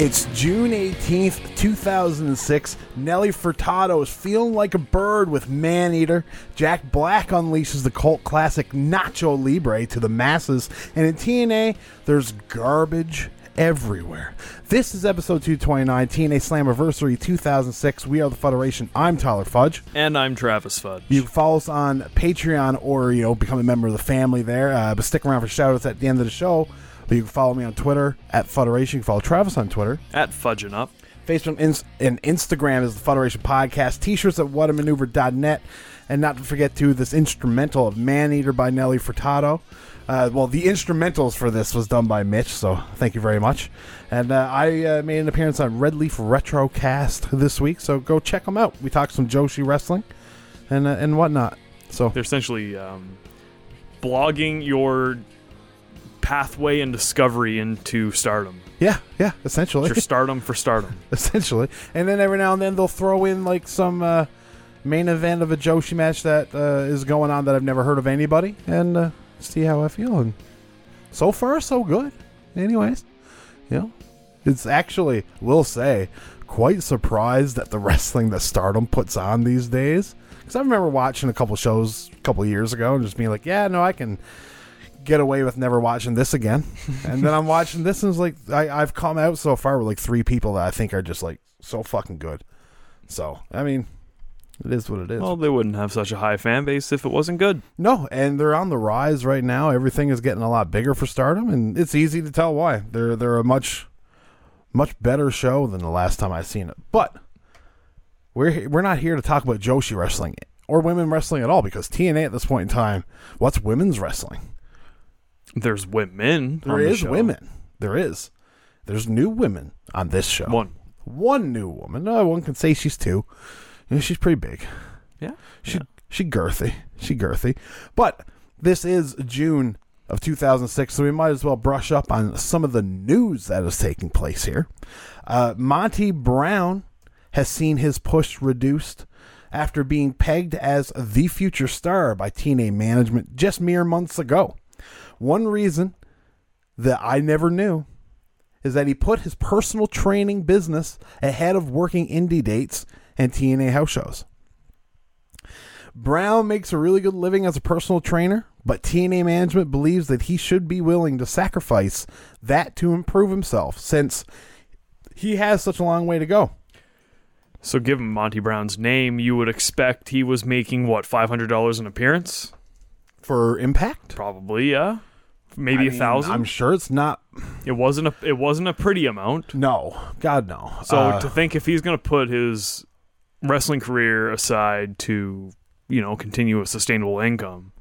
It's June 18th, 2006. Nelly Furtado is feeling like a bird with Maneater. Jack Black unleashes the cult classic Nacho Libre to the masses. And in TNA, there's garbage everywhere. This is episode 229, TNA Slammiversary 2006. We are the Fuderation. I'm Tyler Fudge. And I'm Travis Fudge. You can follow us on Patreon or, you know, become a member of the family there. Uh, but stick around for shout outs at the end of the show. But you can follow me on Twitter at Fuderation. You can follow Travis on Twitter. At Fudging Up. Facebook and Instagram is the Fuderation Podcast. T-shirts at whatamaneuver.net. And not to forget, too, this instrumental of Man-Eater by Nelly Furtado. Uh, well, the instrumentals for this was done by Mitch, so thank you very much. And uh, I uh, made an appearance on Red Leaf Retrocast this week, so go check them out. We talked some Joshi wrestling and uh, and whatnot. So They're essentially um, blogging your pathway and discovery into stardom. yeah, yeah, essentially. It's your stardom for stardom. essentially. And then every now and then they'll throw in like some uh, main event of a Joshi match that uh, is going on that I've never heard of anybody, and uh, see how I feel. And so far, so good. Anyways, you know, it's actually we'll say quite surprised at the wrestling that Stardom puts on these days. Because I remember watching a couple shows a couple years ago and just being like, yeah, no, I can get away with never watching this again. and then I'm watching this and it's like I, I've come out so far with like three people that I think are just like so fucking good. So I mean, it is what it is. Well, they wouldn't have such a high fan base if it wasn't good. no, and they're on the rise right now. Everything is getting a lot bigger for Stardom, and it's easy to tell why. They're they're a much much better show than the last time I've seen it. But we're we're not here to talk about Joshi wrestling or women wrestling at all because TNA at this point in time, what's women's wrestling? There's women. There on the women. There is. There's new women on this show. One. One new woman. No, one can say she's two. You know, she's pretty big. Yeah. She she girthy. She girthy. But this is June of 2006, so we might as well brush up on some of the news that is taking place here. Uh, Monty Brown has seen his push reduced after being pegged as the future star by TNA management just mere months ago. One reason that I never knew is that he put his personal training business ahead of working indie dates and TNA house shows. Brown makes a really good living as a personal trainer, but TNA management believes that he should be willing to sacrifice that to improve himself since he has such a long way to go. So, given Monty Brown's name, you would expect he was making what five hundred dollars an appearance? For impact? Probably, yeah. Maybe I a mean, thousand. I'm sure it's not. It wasn't a. It wasn't a pretty amount. No. God, no. So Uh, to think if he's going to put his wrestling career aside to, you know, continue a sustainable income,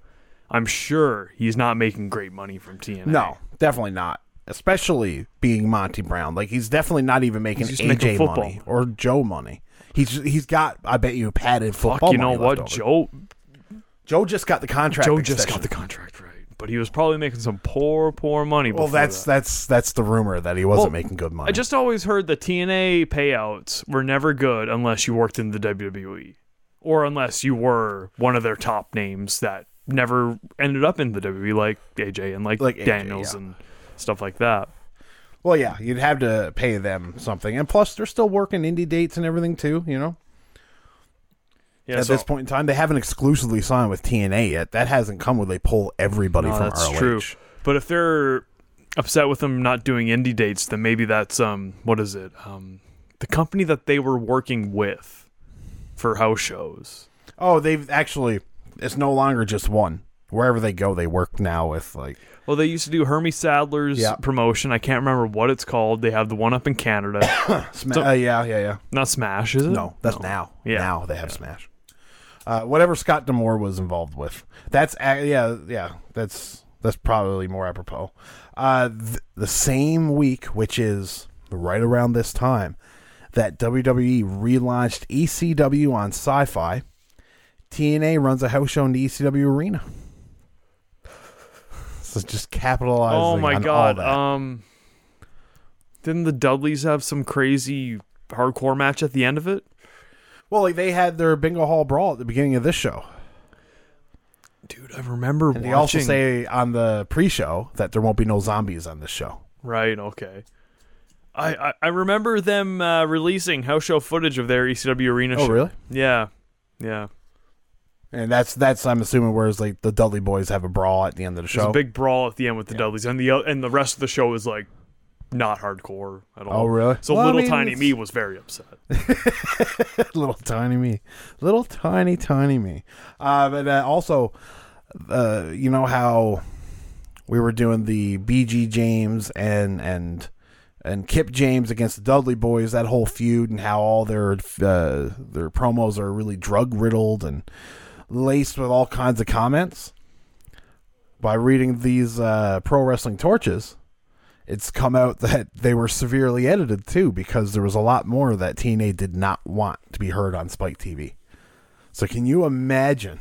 I'm sure he's not making great money from TNA. no, definitely not. Especially being Monty Brown. Like, he's definitely not even making just making AJ money or Joe money. He's he's got, I bet you, a padded Fuck, you know what? over. Joe Joe just got the contract. Joe just extension. got the contract but he was probably making some poor, poor money. Well, that's that. that's that's the rumor that he wasn't Well, making good money. I just always heard the TNA payouts were never good unless you worked in the WWE, or unless you were one of their top names that never ended up in the WWE, like AJ and like, Like AJ, Daniels yeah. and stuff like that. well, yeah, you'd have to pay them something, and plus they're still working indie dates and everything too. You know, Yeah, at so- this point in time, they haven't exclusively signed with TNA yet. That hasn't come where they pull everybody No, from that's ROH. true. But if they're upset with them not doing indie dates, then maybe that's um what is it? Um the company that they were working with for house shows. Oh, they've actually. It's no longer just one. Wherever they go, they work now with like. Well, they used to do Hermie Sadler's Yeah. promotion. I can't remember what it's called. They have the one up in Canada. Sma- So- uh, yeah, yeah, yeah. not Smash, is it? No, that's No. now. Yeah. now they have Smash. Uh, whatever Scott D'Amore was involved with. That's yeah, yeah. That's that's probably more apropos. Uh, th- the same week, which is right around this time, that WWE relaunched ECW on Sci-Fi. TNA runs a house show in the ECW arena. So just capitalizing. Oh my god. Um didn't the Dudleys have some crazy hardcore match at the end of it? Well, like they had their bingo hall brawl at the beginning of this show. Dude, I remember And watching they also say on the pre-show that there won't be no zombies on this show. Right, okay. I, I, I remember them uh, releasing house show footage of their ECW arena Oh, show. really? Yeah, yeah. And that's that's I'm assuming whereas like the Dudley Boys have a brawl at the end of the There's show. a big brawl at the end with the Dudleys, and the and the rest of the show is like not hardcore at all. Oh, really? So Well, I little mean, tiny it's- me was very upset. little tiny me, little tiny tiny me. Uh, but uh, also, uh, you know how we were doing the BG James and and and Kip James against the Dudley Boys, that whole feud, and how all their uh, their promos are really drug riddled and laced with all kinds of comments. By reading these uh, pro wrestling torches, it's come out that they were severely edited too because there was a lot more that TNA did not want to be heard on Spike TV. So can you imagine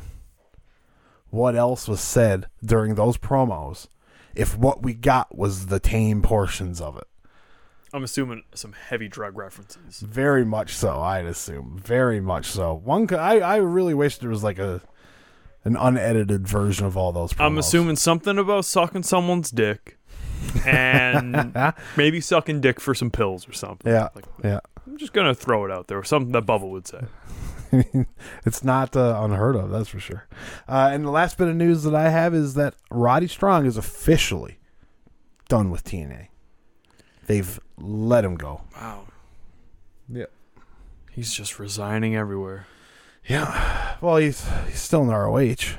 what else was said during those promos if what we got was the tame portions of it? I'm assuming some heavy drug references. Very much so, I'd assume. Very much so. One, I, I really wish there was like a an unedited version of all those. Promos. I'm assuming something about sucking someone's dick, and maybe sucking dick for some pills or something. Yeah, Like, yeah. I'm just gonna throw it out there. or Something that Bubba would say. it's not uh, unheard of, that's for sure. Uh, and the last bit of news that I have is that Roddy Strong is officially done with TNA. They've let him go. Wow. Yeah. He's just resigning everywhere. Yeah. Well, he's he's still in ROH.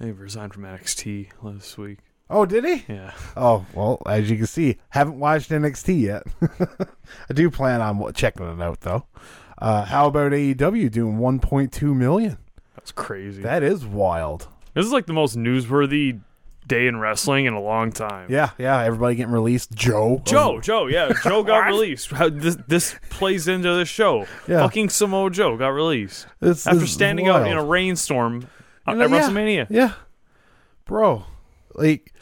He resigned from NXT last week. Oh, did he? Yeah. Oh, well, as you can see, haven't watched NXT yet. I do plan on checking it out though. Uh, how about AEW doing 1.2 million? That's crazy. That is wild. this is like the most newsworthy day in wrestling in a long time. Yeah, yeah. Everybody getting released. Joe. Joe, Joe, yeah, Joe got released. How, this this plays into the show. Yeah. Fucking Samoa Joe got released This after is standing out in a rainstorm You know, at yeah. WrestleMania. Yeah. Bro, like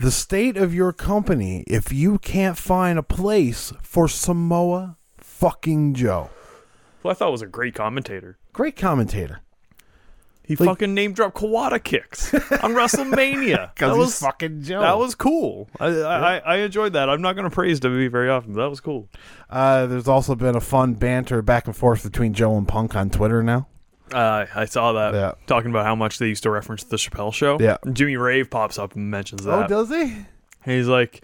the state of your company if you can't find a place for Samoa fucking Joe. Who I thought was a great commentator. Great commentator. He Like- fucking name dropped Kawada kicks on WrestleMania. that was fucking Joe. that was cool. I, I I enjoyed that. I'm not going to praise WWE very often, but that was cool. uh, there's also been a fun banter back and forth between Joe and Punk on Twitter now. Uh, I saw that Yeah. talking about how much they used to reference the Chappelle show. Yeah. Jimmy Rave pops up and mentions that. Oh, does he? And he's like,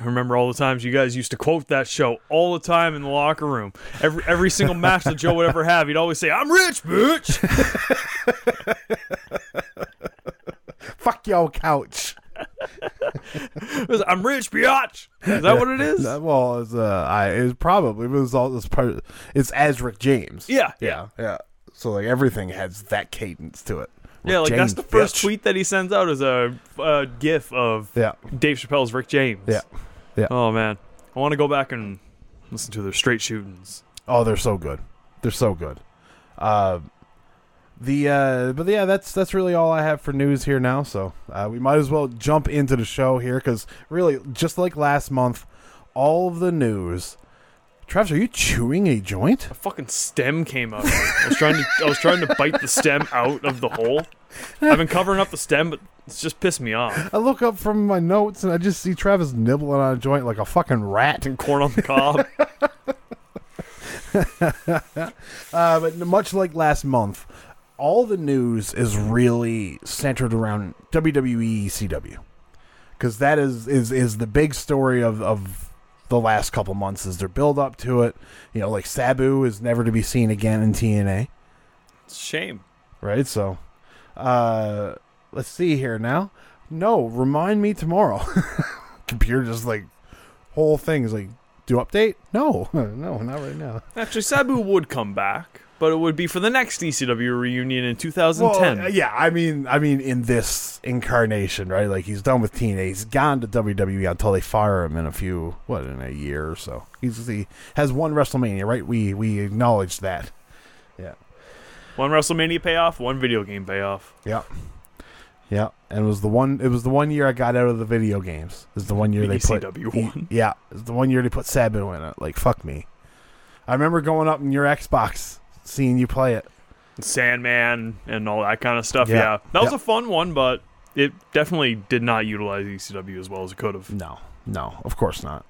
I remember all the times you guys used to quote that show all the time in the locker room. Every every single match that Joe would ever have, he'd always say, "I'm rich, bitch." Fuck your couch. It was, I'm rich, biatch. Is that what it is? Uh, well, it's, uh, I it's probably it was all this part. It's as Rick James. Yeah, yeah, yeah. So like everything has that cadence to it. yeah. Like James, that's the first bitch. tweet that he sends out is a, a gif of Yeah, Dave Chappelle's Rick James. Yeah. Yeah. Oh man, I want to go back and listen to their straight shootings. Oh, they're so good. They're so good. Uh, the uh, but yeah, that's that's really all I have for news here now. So uh, we might as well jump into the show here because really, just like last month, all of the news. Travis, are you chewing a joint? A fucking stem came out. I was trying to I was trying to bite the stem out of the hole. I've been covering up the stem, but it's just pissed me off. I look up from my notes and I just see Travis nibbling on a joint like a fucking rat. And corn on the cob. Uh, but much like last month, all the news is really centered around WWE CW because that is, is is the big story of of the last couple months is their build up to it. You know, like Sabu is never to be seen again in TNA, Shame. right? So, uh, let's see here now. No, remind me tomorrow. Computer just like whole thing is like do update. No, no, not right now. Actually, Sabu would come back, but it would be for the next ECW reunion in 2010. Well, yeah, I mean, I mean, in this incarnation, right? Like he's done with TNA. He's gone to WWE until they fire him in a few, what, in a year or so. He's he has one WrestleMania, right? We we acknowledge that. Yeah, One WrestleMania payoff, one video game payoff. yeah, yeah. And it was the one. It was the one year I got out of the video games. It was the one year they put. ECW he- one. yeah, it was the one year they put Sabu in it. Like fuck me. I remember going up in your Xbox, seeing you play it. Sandman and all that kind of stuff. Yeah. Yeah, that was Yeah. a fun one, but it definitely did not utilize ECW as well as it could have. No, no, of course not.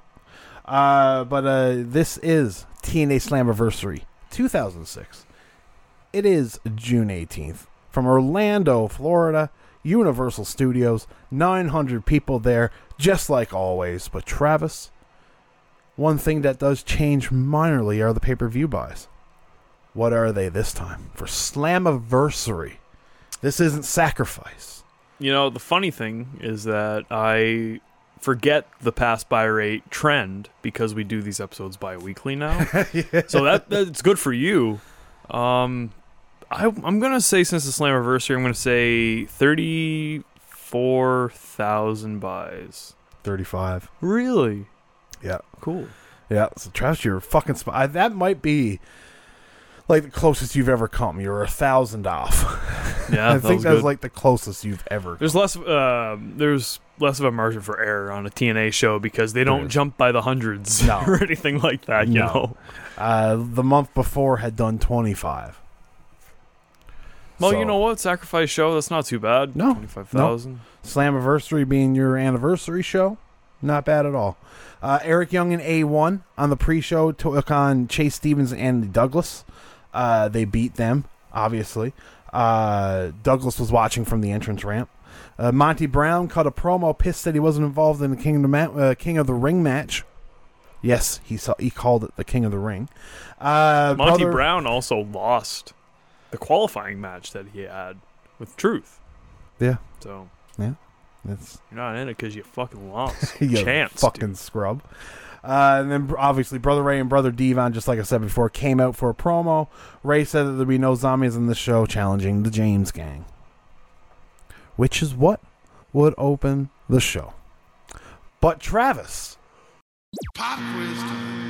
Uh, but uh, this is TNA Slammiversary 2006. It is June 18th from Orlando, Florida. Universal Studios, 900 people there, just like always. But Travis, one thing that does change minorly are the pay per view buys. What are they this time? For Slammiversary. This isn't sacrifice. You know, the funny thing is that I forget the pass by rate trend because we do these episodes bi-weekly now. So that that's good for you. Um I I'm going to say since the Slammiversary, I'm going to say 34,000 buys. 35. Really? Yeah. Cool. Yeah. So Travis, you're fucking spot. That might be like the closest you've ever come. You're a thousand off. Yeah, I that think was that's good. like the closest you've ever. There's less uh, there's less of a margin for error on a TNA show because they don't jump by the hundreds No. or anything like that, you No. know. Uh, the month before had done 25. Well, So, you know what? Sacrifice show, that's not too bad. No, 25,000. Slammiversary being your anniversary show, not bad at all. Uh, Eric Young and A1 on the pre-show took on Chase Stevens and Andy Douglas. Uh, they beat them, obviously. Uh, Douglas was watching from the entrance ramp. Uh, Monty Brown cut a promo, pissed that he wasn't involved in the King of the, Ma- uh, King of the Ring match. Yes, he saw, he called it the King of the Ring. Uh, Monty brother- Brown also lost the qualifying match that he had with Truth. Yeah, So Yeah. that's you're not in it because you fucking lost. you Chance. fucking dude. scrub. Uh, and then obviously Brother Ray and Brother Devon, just like I said before, came out for a promo. Ray said that there'd be no zombies in the show challenging the James Gang, which is what would open the show. But Travis, Pop quiz time.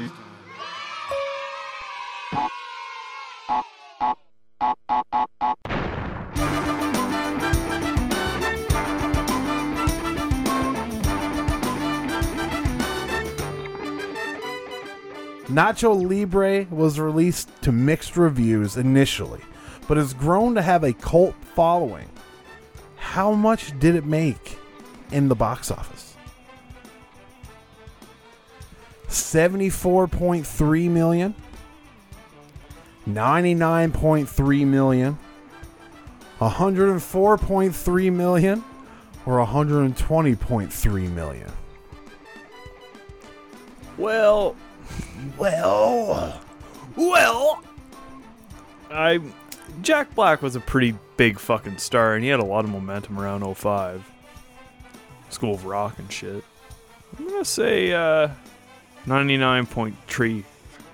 Nacho Libre was released to mixed reviews initially, but has grown to have a cult following. How much did it make in the box office? 74.3 million, 99.3 million, 104.3 million, or 120.3 million. Well, Well, well, I Jack Black was a pretty big fucking star, and he had a lot of momentum around 05. School of Rock and shit. I'm gonna say uh, 99.3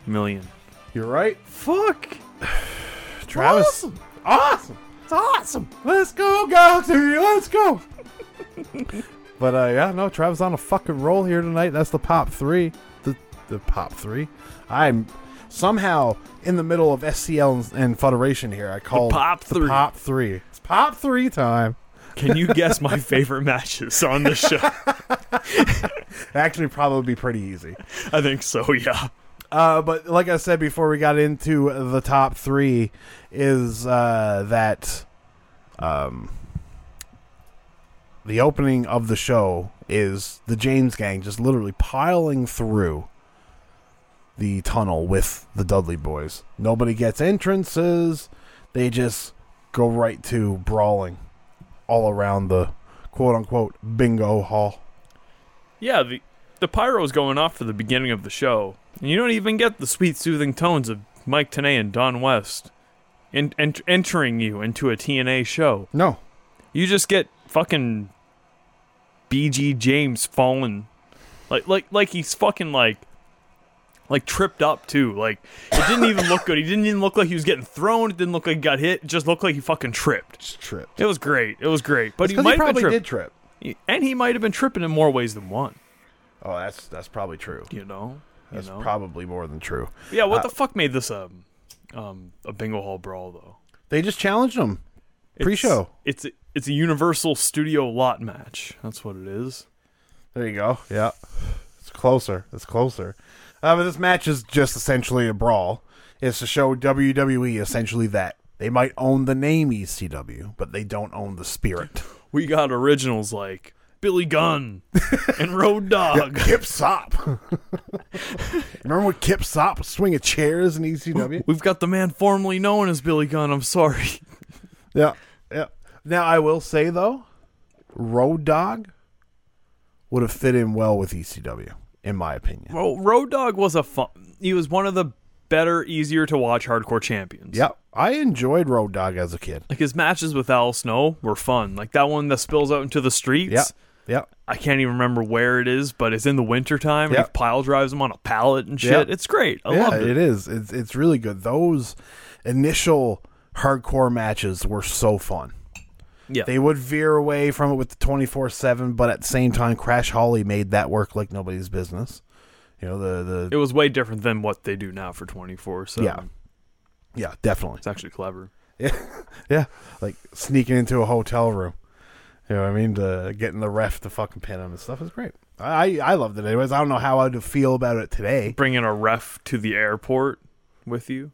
million. you're right. Fuck. Travis. Awesome. Awesome. It's awesome. Let's go, Galaxy. Let's go. but uh, yeah, no, Travis on a fucking roll here tonight. That's the pop three. The pop three. I'm somehow in the middle of SCL and, and Fuderation here. I call pop the three. pop three. It's pop three time. Can you guess my favorite matches on the show? Actually, probably be pretty easy. I think so. Yeah. Uh, but like I said before we got into the top three, is uh, that um, the opening of the show is the James Gang just literally piling through the tunnel with the Dudley Boys. Nobody gets entrances; they just go right to brawling all around the quote unquote bingo hall. Yeah, the the pyro's going off for the beginning of the show, and you don't even get the sweet, soothing tones of Mike Tenay and Don West in, ent- entering you into a TNA show. No, You just get fucking BG James falling, like like like he's fucking like like tripped up too. Like it didn't even look good. He didn't even look like he was getting thrown. It didn't look like he got hit. It just looked like he fucking tripped. just tripped. It was great. It was great. But he might he have probably been did trip. and he might have been tripping in more ways than one. Oh, that's that's probably true. You know. You That's know? probably more than true. Yeah, what Uh, the fuck made this um um a bingo hall brawl though? They just challenged him pre-show. It's it's a Universal Studio lot match. That's what it is. There you go. Yeah, it's closer. It's closer. Uh, but this match is just essentially a brawl. It's to show WWE essentially that they might own the name ECW, but they don't own the spirit. We got originals like Billy Gunn and Road Dog. Kip Sopp. Remember when Kip Sopp was swinging chairs in ECW? We've got the man formerly known as Billy Gunn. I'm sorry. yeah, yeah. Now I will say though, Road Dog would have fit in well with ECW, in my opinion. Well, Road Dog was a fun. He was one of the better, easier to watch hardcore champions. Yep, I enjoyed Road Dog as a kid. Like his matches with Al Snow were fun. Like that one that spills out into the streets. Yep, yep. I can't even remember where it is, but it's in the wintertime. Yep. And he pile drives him on a pallet and shit. Yep. It's great. I yeah, loved it. it is. It's it's really good. Those initial hardcore matches were so fun. Yeah. They would veer away from it with the twenty four seven, but at the same time, Crash Holly made that work like nobody's business. You know the the it was way different than what they do now for 24. So Yeah. yeah definitely it's actually clever. yeah like sneaking into a hotel room. You know what I mean? To getting the ref to fucking pin him and stuff is great. I I loved it anyways. I don't know how I'd feel about it today. Bringing a ref to the airport with you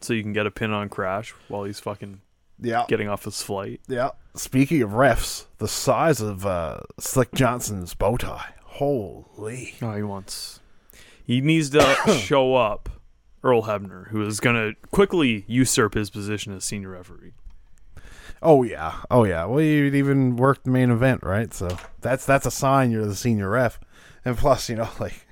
so you can get a pin on Crash while he's fucking Yeah, getting off his flight. Yeah. Speaking of refs, the size of uh, Slick Johnson's bow tie. Holy. Oh, he wants. He needs to show up Earl Hebner, who is going to quickly usurp his position as senior referee. Oh yeah. Oh yeah. Well, you'd even worked the main event, right? So that's that's a sign you're the senior ref. And plus, you know, like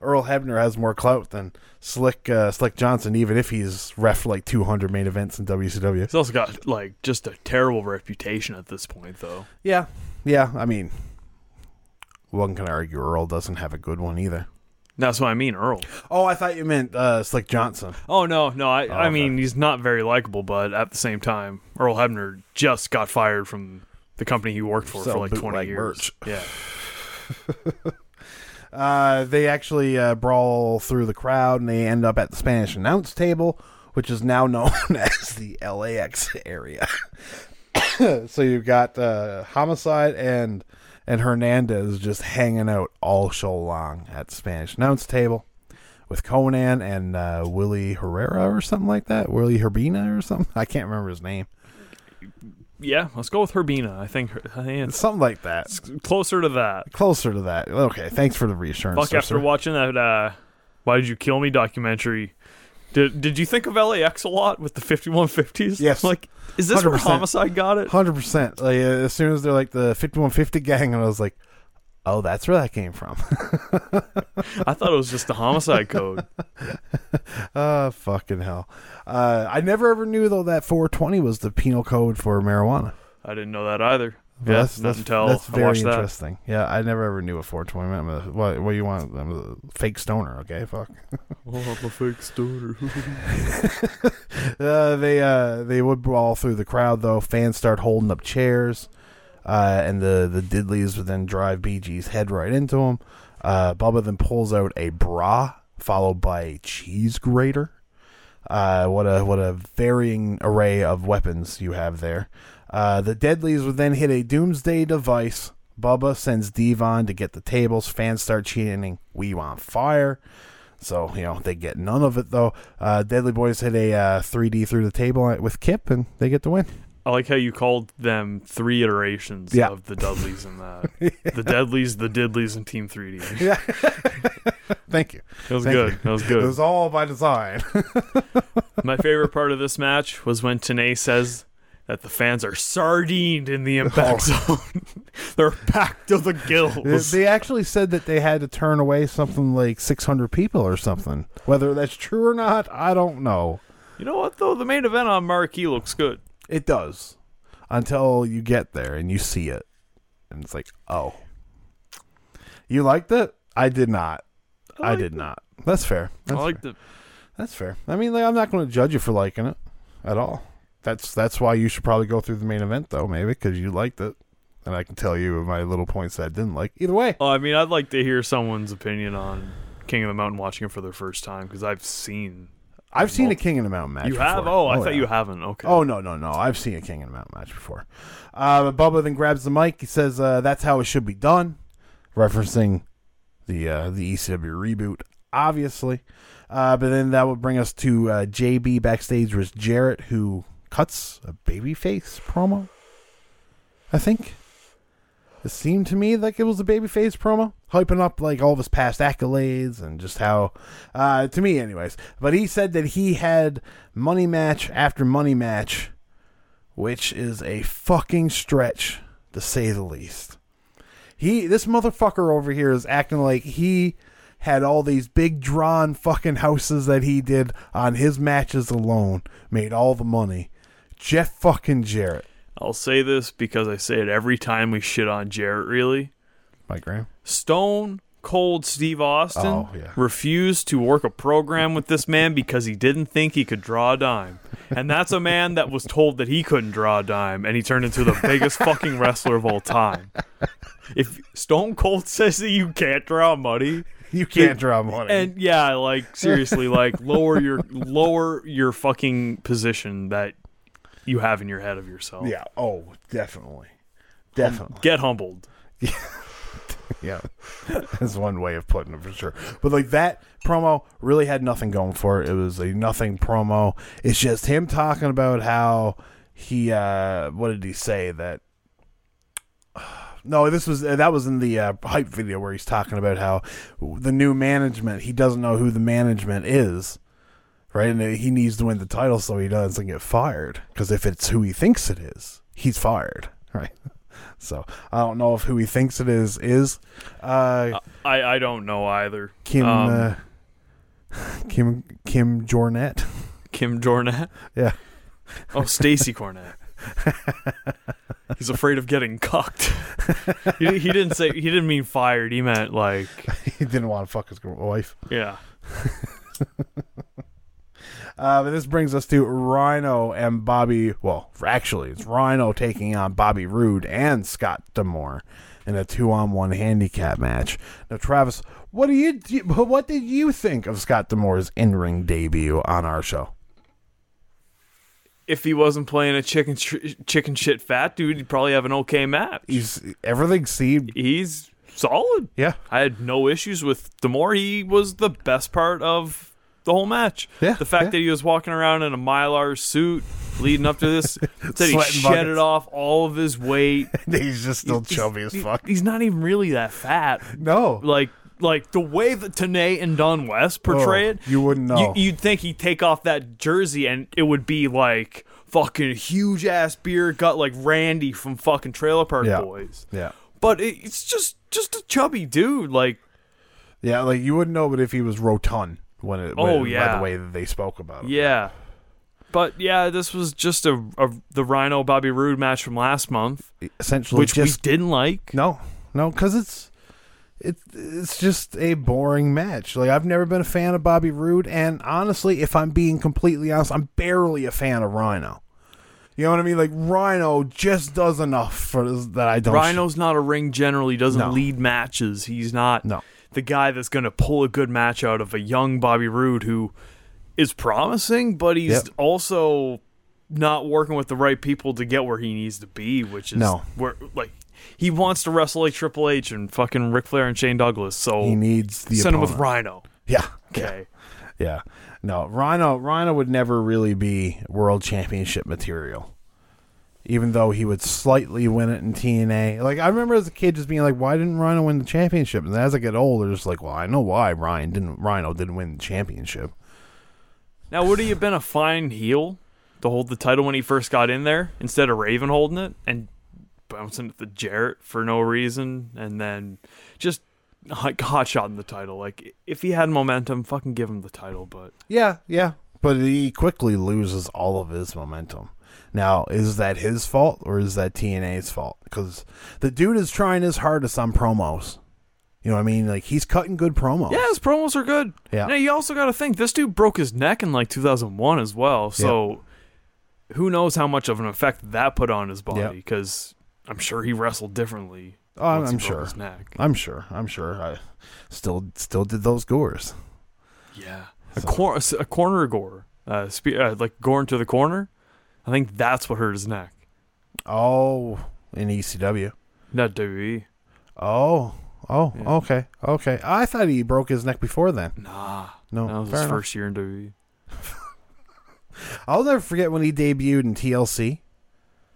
Earl Hebner has more clout than Slick uh, Slick Johnson, even if he's ref like 200 main events in WCW. He's also got like just a terrible reputation at this point, though. Yeah. Yeah. I mean, one can argue Earl doesn't have a good one either. That's what I mean, Earl. Oh, I thought you meant uh, Slick Johnson. Oh no, no. I, I okay. mean, he's not very likable, but at the same time, Earl Hebner just got fired from the company he worked for Sell for like twenty years. merch. Yeah, Uh, they actually uh, brawl through the crowd and they end up at the Spanish announce table, which is now known as the LAX area. so you've got uh, Homicide and and Hernandez just hanging out all show long at the Spanish announce table with Konnan and uh, Willie Herrera or something like that. Willie Herbina or something. I can't remember his name. Yeah. Let's go with Herbina. I think, I think it's Something like that. closer to that. Closer to that. Okay, thanks for the reassurance. Fuck, sir, after sir. watching that uh, "Why Did You Kill Me" documentary, did did you think of LAX a lot with the fifty one fifties? Yes. Like, is this where 100%. Homicide got it? Hundred percent. Like as soon as they're like the fifty one fifty gang, and I was like, oh, that's where that came from. I thought it was just the Homicide code. uh fucking hell. Uh, I never ever knew though that four twenty was the penal code for marijuana. I didn't know that either. But yeah, that's that's, that's very watched that. interesting. Yeah, I never ever knew a four twenty meant. I'm a- What what do you want? I'm a fake stoner. Okay, fuck. Oh, I'm a fake stoner. Uh, they uh they would brawl through the crowd though. Fans start holding up chairs, uh, and the the Diddleys would then drive BG's head right into him. Uh, Bubba then pulls out a bra, followed by a cheese grater. Uh, what a what a varying array of weapons you have there. Uh, the Deadlies would then hit a doomsday device. Bubba sends Devon to get the tables. Fans start chanting, "We want fire." So you know they get none of it though. Uh, Deadly Boys hit a uh, 3D through the table with Kip, and they get the win. I like how you called them three iterations Yeah. of the Dudleys and that. The Deadlies, the Diddleys, and Team 3D. Yeah. Thank you. That was Thank good. you. That was good. It was all by design. My favorite part of this match was when Tenay says that the fans are sardined in the impact oh. zone. They're packed to the gills. they actually said that they had to turn away something like 600 people or something. Whether that's true or not, I don't know. You know what though? The main event on Marquee looks good. It does until you get there and you see it, and it's like, oh, you liked it? I did not. I, liked did it. not. That's fair. That's I like fair. the That's fair. I mean, like, I'm not going to judge you for liking it at all. That's that's why you should probably go through the main event though, maybe because you liked it, and I can tell you my little points that I didn't like. Either way, Well, I mean, I'd like to hear someone's opinion on King of the Mountain watching it for the first time because I've seen. I've seen a King in the Mountain match. You have? before. Oh, I thought yeah. you haven't. Okay. Oh no no no! I've seen a King in the Mountain match before. Uh, Bubba then grabs the mic. He says, uh, "That's how it should be done," referencing the uh, the ECW reboot, obviously. Uh, but then that would bring us to uh, JB backstage with Jarrett, who cuts a babyface promo. I think. It seemed to me like it was a babyface promo, hyping up like all of his past accolades and just how, uh, to me, anyways. But he said that he had money match after money match, which is a fucking stretch to say the least. He, this motherfucker over here is acting like he had all these big drawn fucking houses that he did on his matches alone, made all the money. Jeff fucking Jarrett. I'll say this because I say it every time we shit on Jarrett, really. Mike Graham. Stone Cold Steve Austin Oh, yeah. refused to work a program with this man because he didn't think he could draw a dime. And that's a man that was told that he couldn't draw a dime, and he turned into the biggest fucking wrestler of all time. If Stone Cold says that you can't draw money, You can't draw money. and yeah, like seriously, like lower your lower your fucking position that you have in your head of yourself. yeah. Oh, definitely. Definitely. Get humbled. Yeah. That's one way of putting it for sure. But like that promo really had nothing going for it. It was a nothing promo. It's just him talking about how he uh what did he say that no, this was that was in the uh, hype video where he's talking about how the new management. He doesn't know who the management is, right? And he needs to win the title so he doesn't get fired. Because if it's who he thinks it is, he's fired, right? So I don't know if who he thinks it is is uh, I I don't know either. Kim Um, uh, Kim Kim Jornet. Kim Jornet. Yeah, Oh, Stacy Cornett. He's afraid of getting cucked. he, he didn't say he didn't mean fired. He meant like he didn't want to fuck his wife. yeah. Uh, but this brings us to Rhino and Bobby. Well, actually, it's Rhino taking on Bobby Roode and Scott D'Amore in a two-on-one handicap match. Now, Travis, what do you what did you think of Scott D'Amore's in-ring debut on our show? If he wasn't playing a chicken sh- chicken shit fat dude, he'd probably have an okay match. He's everything seemed He's solid. yeah I had no issues with D'Amore. He was the best part of the whole match. Yeah, The fact yeah. that he was walking around in a mylar suit leading up to this, that he shedded buckets. off all of his weight. he's just still He's- chubby as fuck. He's not even really that fat. No, Like like the way that Tenay and Don West portray Oh, it, you wouldn't know. You, would think he'd take off that jersey and it would be like fucking huge ass beard, got like Randy from fucking Trailer Park Yeah. Boys. yeah. But it, it's just just a chubby dude. Like Yeah, like you wouldn't know, but if he was rotund when it, Oh, when- by yeah. the way that they spoke about it. yeah. But yeah, this was just a, a the Rhino Bobby Roode match from last month, essentially which just we didn't like. no, no, because it's it's it's just a boring match. Like I've never been a fan of Bobby Roode, and honestly, if I'm being completely honest, I'm barely a fan of Rhino. You know what I mean? Like Rhino just does enough for this, that I don't. Rhino's not a ring general. He doesn't No. lead matches. He's not No. The guy that's going to pull a good match out of a young Bobby Roode who is promising, but he's Yep. also not working with the right people to get where he needs to be, which is No. where like he wants to wrestle like Triple H and fucking Ric Flair and Shane Douglas. So He needs the send him with. Rhino. Yeah. Okay. Yeah. No, Rhino Rhino would never really be world championship material. Even though he would slightly win it in TNA. Like I remember as a kid just being like, Why didn't Rhino win the championship? And as I get older, it's like, Well, I know why Ryan didn't Rhino didn't win the championship. Now, would he have been a fine heel to hold the title when he first got in there instead of Raven holding it and bouncing it to Jarrett for no reason and then just hot shot in the title? Like, if he had momentum, fucking give him the title. But Yeah, yeah. But he quickly loses all of his momentum. Now, is that his fault or is that TNA's fault? Because the dude is trying his hardest on promos. You know what I mean? Like he's cutting good promos. yeah, his promos are good. Yeah. Now, you also got to think this dude broke his neck in like 2001 as well. So, who knows how much of an effect that put on his body? Because I'm sure he wrestled differently. Oh, I'm, he I'm broke sure. His neck. I'm sure. I'm sure. I still still did those gores. Yeah, a, cor- a corner gore, uh, spe- uh, like gore into the corner. I think that's what hurt his neck. Oh, in ECW. Not WWE. Oh, oh, Yeah. okay, okay. I thought he broke his neck before then. Nah, No, that was his enough. first year in WWE. I'll never forget when he debuted in TLC.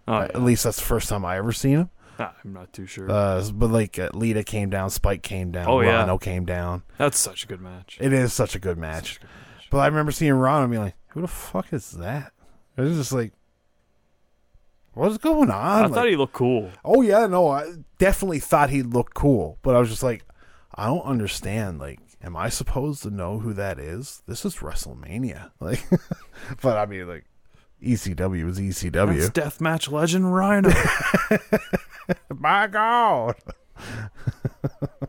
Oh, At least that's the first time I ever seen him. I'm not too sure. Uh, but like uh, Lita came down, Spike came down, Oh, yeah. Rhino came down. That's such a good match. It is such a good match. But I remember seeing Ron and being like, "Who the fuck is that?" It was just like, "What's going on?" I Like, thought he looked cool. oh yeah, no, I definitely thought he looked cool, but I was just like, I don't understand. Like, am I supposed to know who that is? This is WrestleMania. Like, but I mean, like, ECW is That's ECW. deathmatch legend Rhino. My God.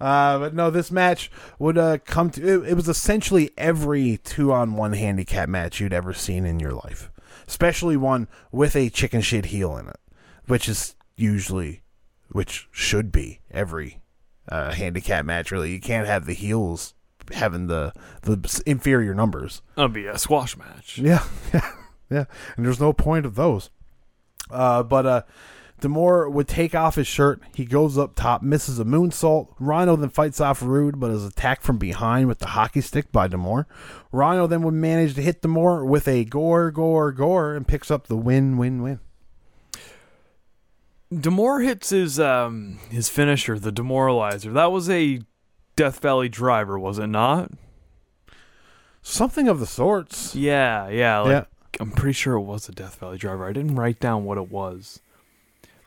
uh, but no, this match would uh, come to. It, it was essentially every two-on-one handicap match you'd ever seen in your life, especially one with a chicken shit heel in it, which is usually, which should be every uh, handicap match. Really, you can't have the heels having the the inferior numbers. That'll be a squash match. Yeah, yeah, yeah. And there's no point of those. Uh, but uh, D'Amore would take off his shirt. He goes up top, misses a moonsault. Rhino then fights off Roode, but is attacked from behind with the hockey stick by D'Amore. Rhino then would manage to hit D'Amore with a gore, gore, gore, and picks up the win, win, win. D'Amore hits his um his finisher, the demoralizer. That was a Death Valley driver, was it not? Something of the sorts. Yeah, yeah. Like, Yeah. I'm pretty sure it was a Death Valley driver. I didn't write down what it was.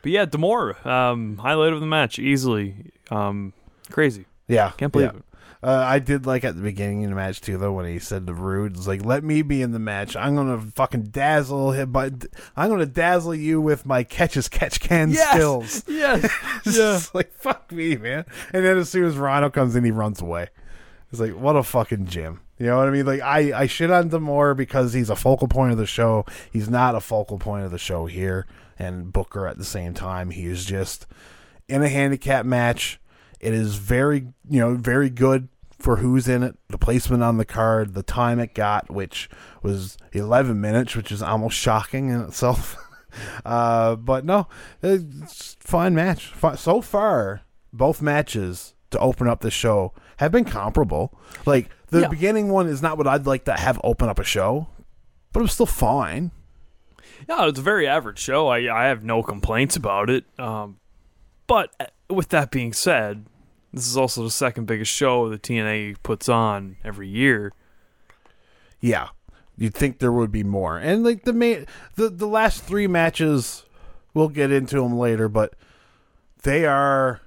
But yeah, D'Amore, um, highlight of the match, easily. Um, crazy. Yeah, Can't believe yeah. it. Uh, I did like at the beginning of the match too, though, when he said to Roode, "It's like let me be in the match. I'm gonna fucking dazzle him, but I'm gonna dazzle you with my catch as catch can skills." Yes. Yeah. just like fuck me, man. And then as soon as Rhino comes in, he runs away. It's like what a fucking gym. You know what I mean? Like I I shit on D'Amore because he's a focal point of the show. He's not a focal point of the show here, and Booker at the same time. He is just in a handicap match. It is very you know very good for who's in it, the placement on the card, the time it got, which was 11 minutes, which is almost shocking in itself. Uh, but no, it's a fine match. So far, both matches to open up the show have been comparable. Like the Yeah. beginning one is not what I'd like to have open up a show, but it was still fine. Yeah, it's a very average show. I I have no complaints about it. Um, but uh, with that being said, this is also the second biggest show that TNA puts on every year. Yeah, you'd think there would be more, and like the main, the the last three matches, we'll get into them later, but they are,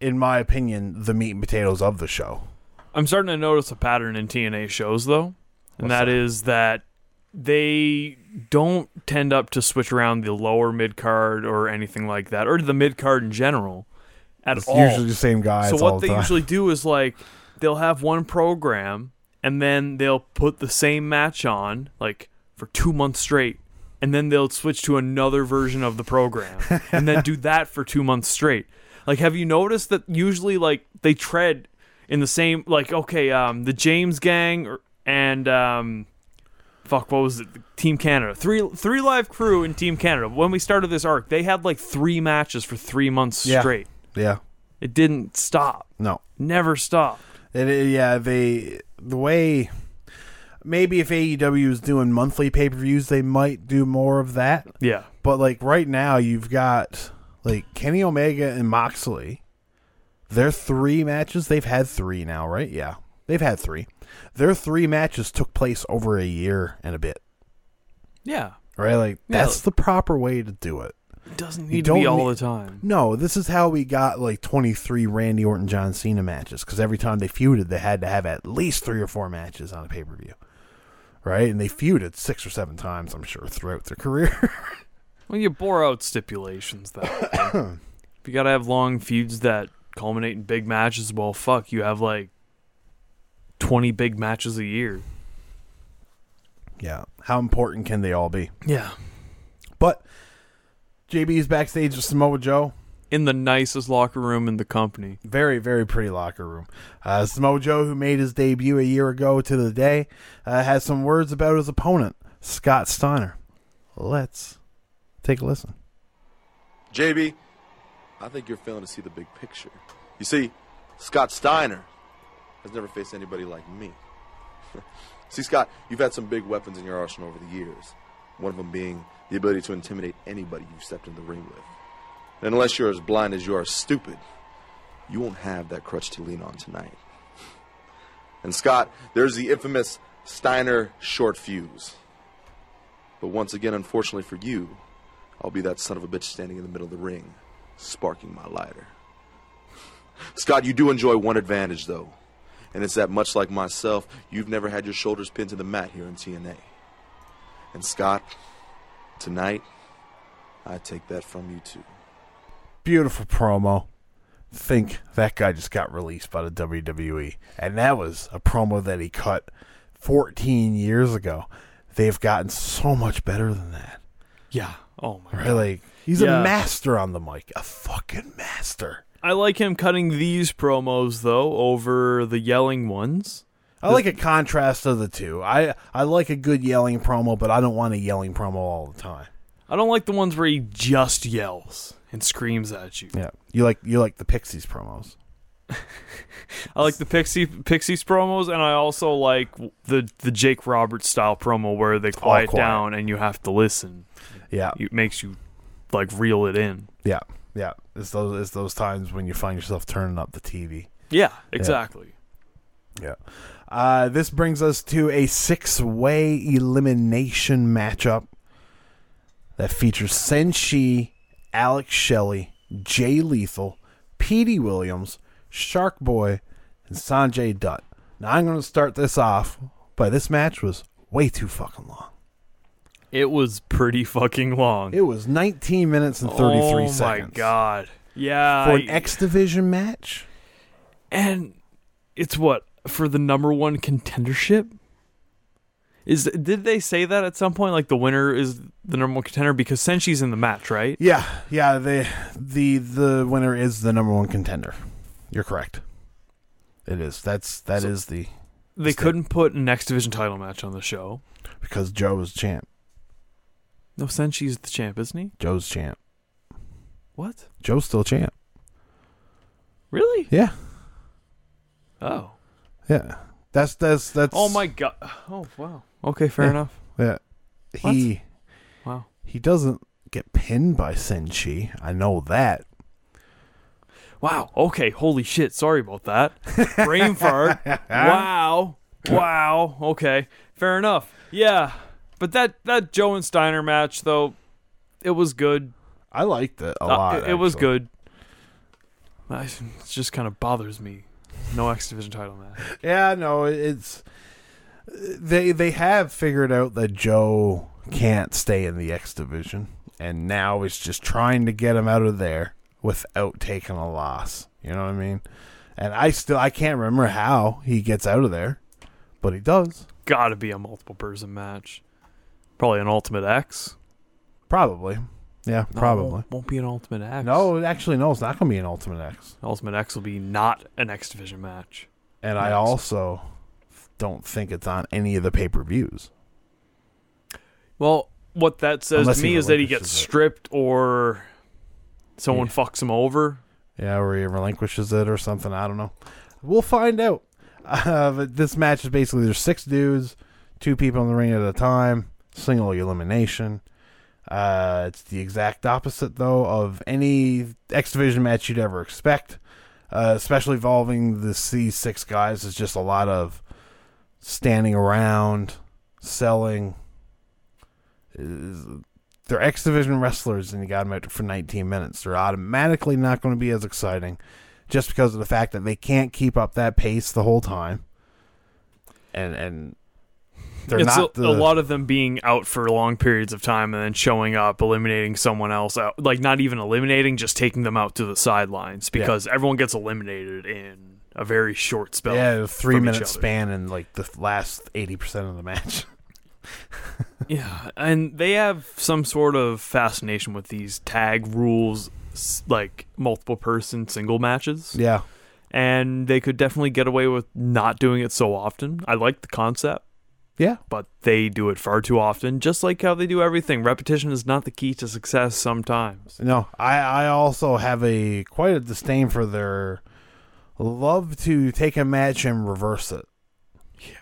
in my opinion, the meat and potatoes of the show. I'm starting to notice a pattern in TNA shows though, and that that? is that they don't tend up to switch around the lower mid card or anything like that, or the mid card in general at It's all. usually the same guys. so what the they time. usually do is like they'll have one program and then they'll put the same match on like for two months straight and then they'll switch to another version of the program and then do that for two months straight like have you noticed that usually like they tread in the same like okay um the james gang or, and um fuck what was it? Team canada. Three three live crew in team canada. When we started this arc they had like three matches for three months Yeah. straight. Yeah, it didn't stop. No, never stopped. It, it- uh, yeah, they the way maybe if AEW is doing monthly pay per views, they might do more of that. yeah. But like right now, you've got like Kenny Omega and Moxley. They're three matches, they've had three now, right? Yeah, they've had three. Their three matches took place over a year and a bit, yeah right? Like Yeah. that's the proper way to do it. it doesn't You need to be all need- the time No, this is how we got like 23 Randy Orton John Cena matches because every time they feuded, they had to have at least three or four matches on a pay per view. Right? And they feuded six or seven times, I'm sure, throughout their career. well you bore out stipulations though if you gotta have long feuds that culminate in big matches well fuck you have like 20 big matches a year yeah. How important can they all be? yeah But JB is backstage with Samoa Joe. in the nicest locker room in the company Very, very pretty locker room. Uh, Samoa Joe, who made his debut a year ago to the day, uh, has some words about his opponent, Scott Steiner. Let's take a listen. JB, I think you're failing to see the big picture. You see, Scott Steiner has never faced anybody like me. see, Scott, you've had some big weapons in your arsenal over the years. One of them being the ability to intimidate anybody you've stepped in the ring with. And unless you're as blind as you are stupid, you won't have that crutch to lean on tonight. And Scott, there's the infamous Steiner short fuse. But once again, unfortunately for you, I'll be that son of a bitch standing in the middle of the ring, sparking my lighter. Scott, you do enjoy one advantage, though. And it's that, much like myself, you've never had your shoulders pinned to the mat here in TNA. And Scott, tonight, I take that from you too. Beautiful promo. Think that guy just got released by the WWE. And that was a promo that he cut 14 years ago. They've gotten so much better than that. Yeah. Oh my. Right? Like, he's Yeah. a master on the mic. A fucking master. I like him cutting these promos though over the yelling ones. I like a contrast of the two. I, I like a good yelling promo, but I don't want a yelling promo all the time. I don't like the ones where he just yells and screams at you. Yeah. You like you like the Pixies promos. I like the Pixie Pixies promos, and I also like the the Jake Roberts style promo where they quiet, quiet. down and you have to listen. Yeah. It makes you like reel it in. Yeah. Yeah. It's those it's those times when you find yourself turning up the TV. Yeah, exactly. Yeah. Uh, this brings us to a six way elimination matchup that features Senshi, Alex Shelley, Jay Lethal, Petey Williams, Shark Boy, and Sanjay Dutt. Now I'm going to start this off, but this match was way too fucking long. It was pretty fucking long. It was 19 minutes and 33 oh seconds. Oh my god. Yeah. For an I- X Division match? and it's what for the number one contendership. Is did they say that at some point? Like the winner is the number one contender because Senshi's in the match, right? Yeah, yeah. The the the winner is the number one contender. You're correct. It is. That's that is the They State. couldn't put an X Division title match on the show. because Joe was champ. No, Senshi's the champ, isn't he? Joe's champ. What? Joe's still champ. Really? Yeah, Oh. yeah. That's that's that's. Oh my god. Oh wow. Okay, fair Yeah. enough. Yeah. He Wow. he doesn't get pinned by Senshi. I know that. Wow. Okay. Holy shit. Sorry about that. Brain fart. wow. Wow. Okay. Fair enough. Yeah. But that that Joe and Steiner match though, it was good. I liked it a Uh, lot. it, it was good. It just kind of bothers me. No X Division title match. Yeah, no, it's they they have figured out that Joe can't stay in the X division, and now it's just trying to get him out of there without taking a loss. You know what I mean? And I still I can't remember how he gets out of there, but he does. Got to be a multiple person match. Probably an Ultimate X. Probably. Yeah, No, probably. won't, won't be an Ultimate X. No, actually, no. It's not going to be an Ultimate X. Ultimate X will be not an X Division match. And I also don't think it's on any of the pay per views. Well, what that says Unless to me is that he gets it. stripped or someone Yeah. fucks him over. Yeah, or he relinquishes it or something. I don't know. We'll find out. Uh, but this match is basically there's six dudes, two people in the ring at a time, single elimination. Uh, it's the exact opposite though of any X Division match you'd ever expect. Uh, especially involving the C six guys It's just a lot of standing around, selling. They're X Division wrestlers, and you got them out for 19 minutes. They're automatically not going to be as exciting, just because of the fact that they can't keep up that pace the whole time. And and they're it's not a, the, a lot of them being out for long periods of time and then showing up, eliminating someone else out. Like not even eliminating, just taking them out to the sidelines because everyone gets eliminated in a very short spell. yeah three minute span in like the last 80 percent of the match. Yeah, and they have some sort of fascination with these tag rules, like multiple person single matches. yeah, and they could definitely get away with not doing it so often. I like the concept, yeah, but they do it far too often, just like how they do everything. Repetition is not the key to success sometimes. No, I I also have a quite a disdain for their love to take a match and reverse it. Yeah.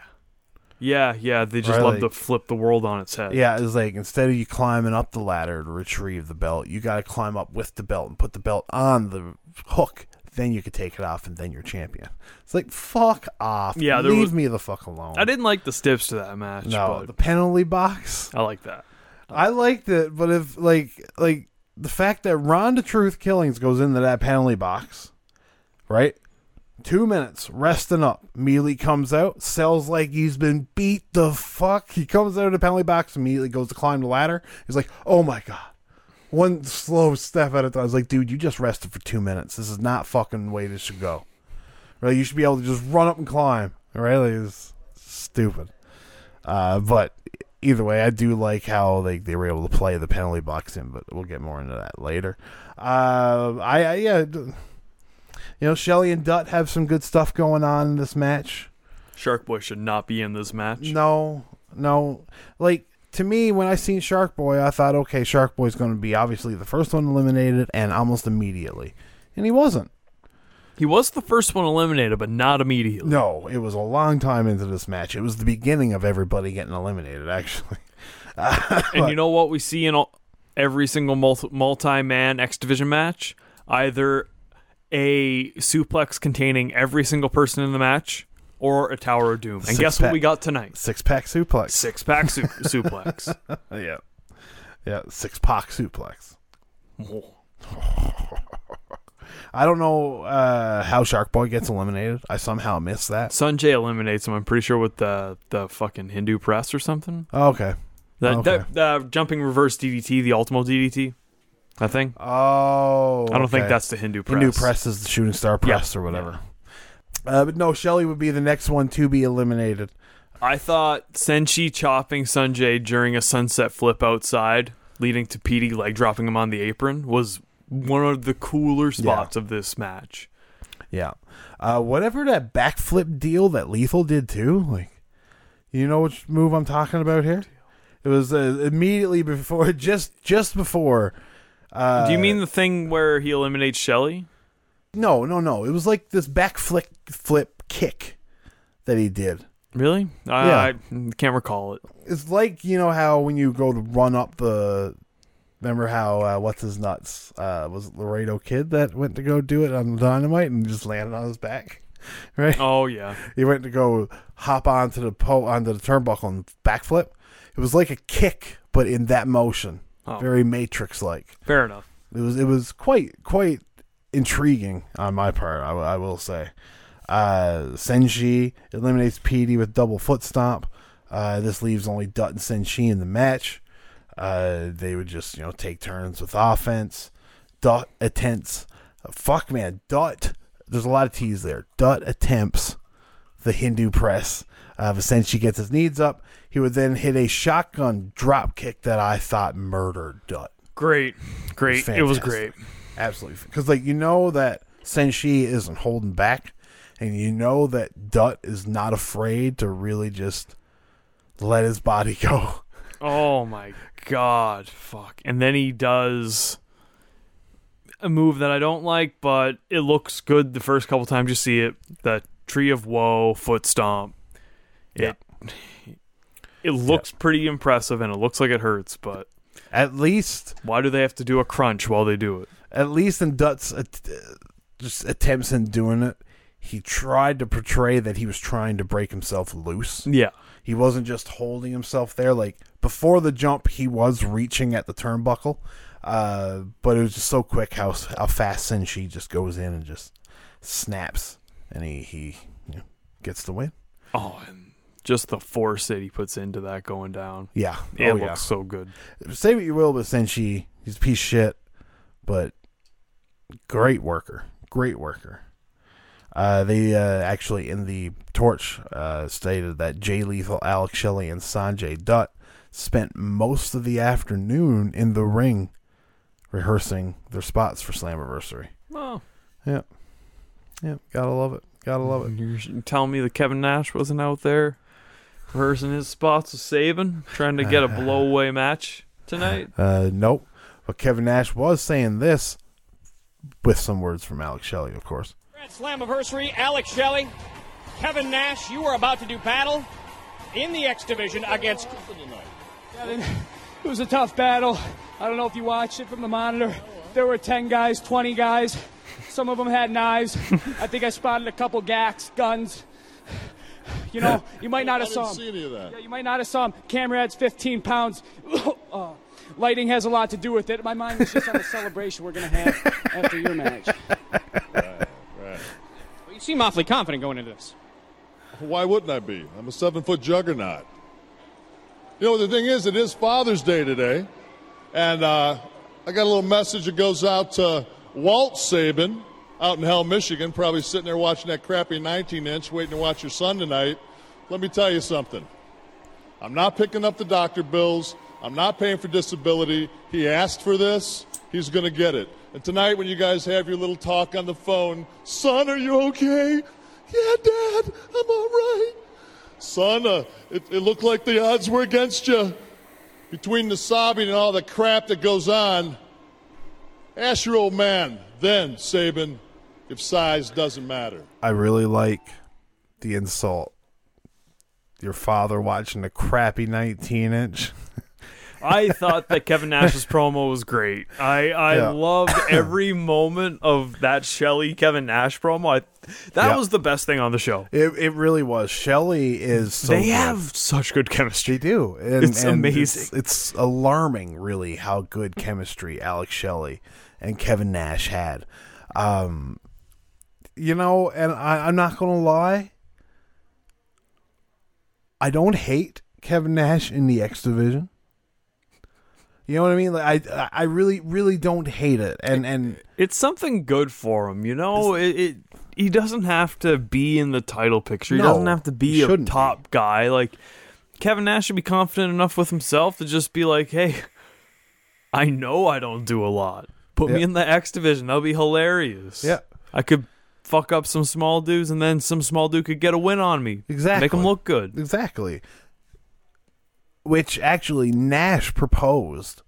Yeah, yeah. They just Right, love like- to flip the world on its head. Yeah, it's like instead of you climbing up the ladder to retrieve the belt, you got to climb up with the belt and put the belt on the hook. Then you could take it off, and then you're champion. It's like fuck off. Yeah, leave was- me the fuck alone. I didn't like the stiffs to that match. No, but the penalty box. I like that. I liked it, but if like like the fact that Ron The Truth Killings goes into that penalty box, right? Two minutes, resting up. Mealy comes out, sells like he's been beat the fuck. He comes out of the penalty box, immediately goes to climb the ladder. He's like, oh my god. One slow step at a time. I was like, dude, you just rested for two minutes. This is not fucking the way this should go. Right? You should be able to just run up and climb. Right? Like, it's stupid. Uh, but either way, I do like how they, they were able to play the penalty box in, but we'll get more into that later. Uh, I, I yeah, you know, Shelley and Dutt have some good stuff going on in this match. Shark Boy should not be in this match. No, no, like to me, when I seen Shark Boy, I thought, okay, Shark Boy's going to be obviously the first one eliminated and almost immediately, and he wasn't. He was the first one eliminated, but not immediately. No, it was a long time into this match. It was the beginning of everybody getting eliminated, actually. And you know what we see in all, every single multi-man X Division match? Either a suplex containing every single person in the match, or a Tower of Doom. And Six guess what we got tonight? Six pack suplex. Six pack su- suplex. Yeah. Yeah, six pack suplex. I don't know uh, how Shark Boy gets eliminated. I somehow missed that. Sanjay eliminates him. I'm pretty sure with the the fucking Hindu press or something. Oh, okay. That, Okay. that uh, jumping reverse DDT, the Ultimo DDT. I think. Oh, I don't think that's the Hindu press. Hindu press is the shooting star press or whatever. Uh, but no, Shelley would be the next one to be eliminated. I thought Senshi chopping Sanjay during a sunset flip outside, leading to Petey leg dropping him on the apron, was one of the cooler spots of this match. Yeah. Uh, whatever that backflip deal that Lethal did too, like, you know which move I'm talking about here? It was uh, immediately before, just just before. Uh, Do you mean the thing where he eliminates Shelley? No, no, no. It was like this back flick flip kick that he did. Really? I, I can't recall it. It's like you know how when you go to run up the. Remember how uh, what's his nuts uh, was it Laredo Kid that went to go do it on dynamite and just landed on his back, right? Oh yeah. He went to go hop onto the po- onto the turnbuckle and backflip. It was like a kick, but in that motion, Oh. very Matrix like. Fair enough. It was it was quite quite intriguing on my part. I, w- I will say. Uh, Senshi eliminates Petey with double foot stomp. Uh, this leaves only Dutt and Senshi in the match. Uh, they would just you know take turns with offense. Dutt attempts. fuck man, Dutt. There's a lot of T's there. Dutt attempts the Hindu press. Uh, if Senshi gets his knees up, he would then hit a shotgun drop kick that I thought murdered Dutt. Great. Great. It was fantastic. great. Absolutely. Because, like, you know that Senshi isn't holding back, and you know that Dutt is not afraid to really just let his body go. Oh my god, fuck. And then he does a move that I don't like, but it looks good the first couple times you see it. The Tree of Woe foot stomp. It it looks pretty impressive and it looks like it hurts, but At least, why do they have to do a crunch while they do it? At least in Dutt's att- just attempts in doing it, he tried to portray that he was trying to break himself loose. Yeah. He wasn't just holding himself there. Like before the jump, he was reaching at the turnbuckle, uh, but it was just so quick how how fast Senshi just goes in and just snaps, and he he you know, gets the win. Oh, and just the force that he puts into that going down. Yeah, It oh looks yeah. so good. Say what you will, but Senshi, he's a piece of shit, but great worker, great worker. Uh, they uh, actually in the torch uh, stated that Jay Lethal, Alex Shelley, and Sanjay Dutt spent most of the afternoon in the ring rehearsing their spots for Slammiversary. Oh, Yeah, yeah, gotta love it, gotta love it. you're telling me that Kevin Nash wasn't out there rehearsing his spots of saving, trying to get a blowaway match tonight? Uh, nope, but Kevin Nash was saying this with some words from Alex Shelley, of course. Grand Slam anniversary, Alex Shelley, Kevin Nash, you are about to do battle in the X division against. It was a tough battle. I don't know if you watched it from the monitor. There were 10 guys, 20 guys. Some of them had knives. I think I spotted a couple gacks, guns. You know, you might not have saw didn't them. see any of that. Yeah, you might not have saw him. Camera adds 15 pounds. uh, lighting has a lot to do with it. My mind was just on the celebration we're going to have after your match. Right. Well, you seem awfully confident going into this. Why wouldn't I be? I'm a seven foot juggernaut. You know, the thing is, it is Father's Day today. And uh, I got a little message that goes out to Walt Sabin out in Hell, Michigan, probably sitting there watching that crappy 19 inch, waiting to watch your son tonight. Let me tell you something. I'm not picking up the doctor bills. I'm not paying for disability. He asked for this. He's going to get it. And tonight, when you guys have your little talk on the phone, son, are you okay? Yeah, Dad, I'm all right. Son, uh, it, it looked like the odds were against you. Between the sobbing and all the crap that goes on, ask your old man then, Sabin, if size doesn't matter. I really like the insult. Your father watching a crappy 19 inch. I thought that Kevin Nash's promo was great. I I Yeah. loved every moment of that Shelley Kevin Nash promo. I, that Yeah. was the best thing on the show. It, it really was. Shelley is so they good. have such good chemistry. They do. And, It's and amazing. It's, it's alarming, really, how good chemistry Alex Shelley and Kevin Nash had. Um, you know, and I, I'm not going to lie. I don't hate Kevin Nash in the X division. You know what I mean? Like I, I really, really don't hate it. And and It's something good for him, you know. It, it he doesn't have to be in the title picture. He No, doesn't have to be a top guy. Like Kevin Nash should be confident enough with himself to just be like, "Hey, I know I don't do a lot. Put me in the X division. That'll be hilarious. Yeah. I could fuck up some small dudes, and then some small dude could get a win on me. Exactly. make him look good. Exactly. Which actually Nash proposed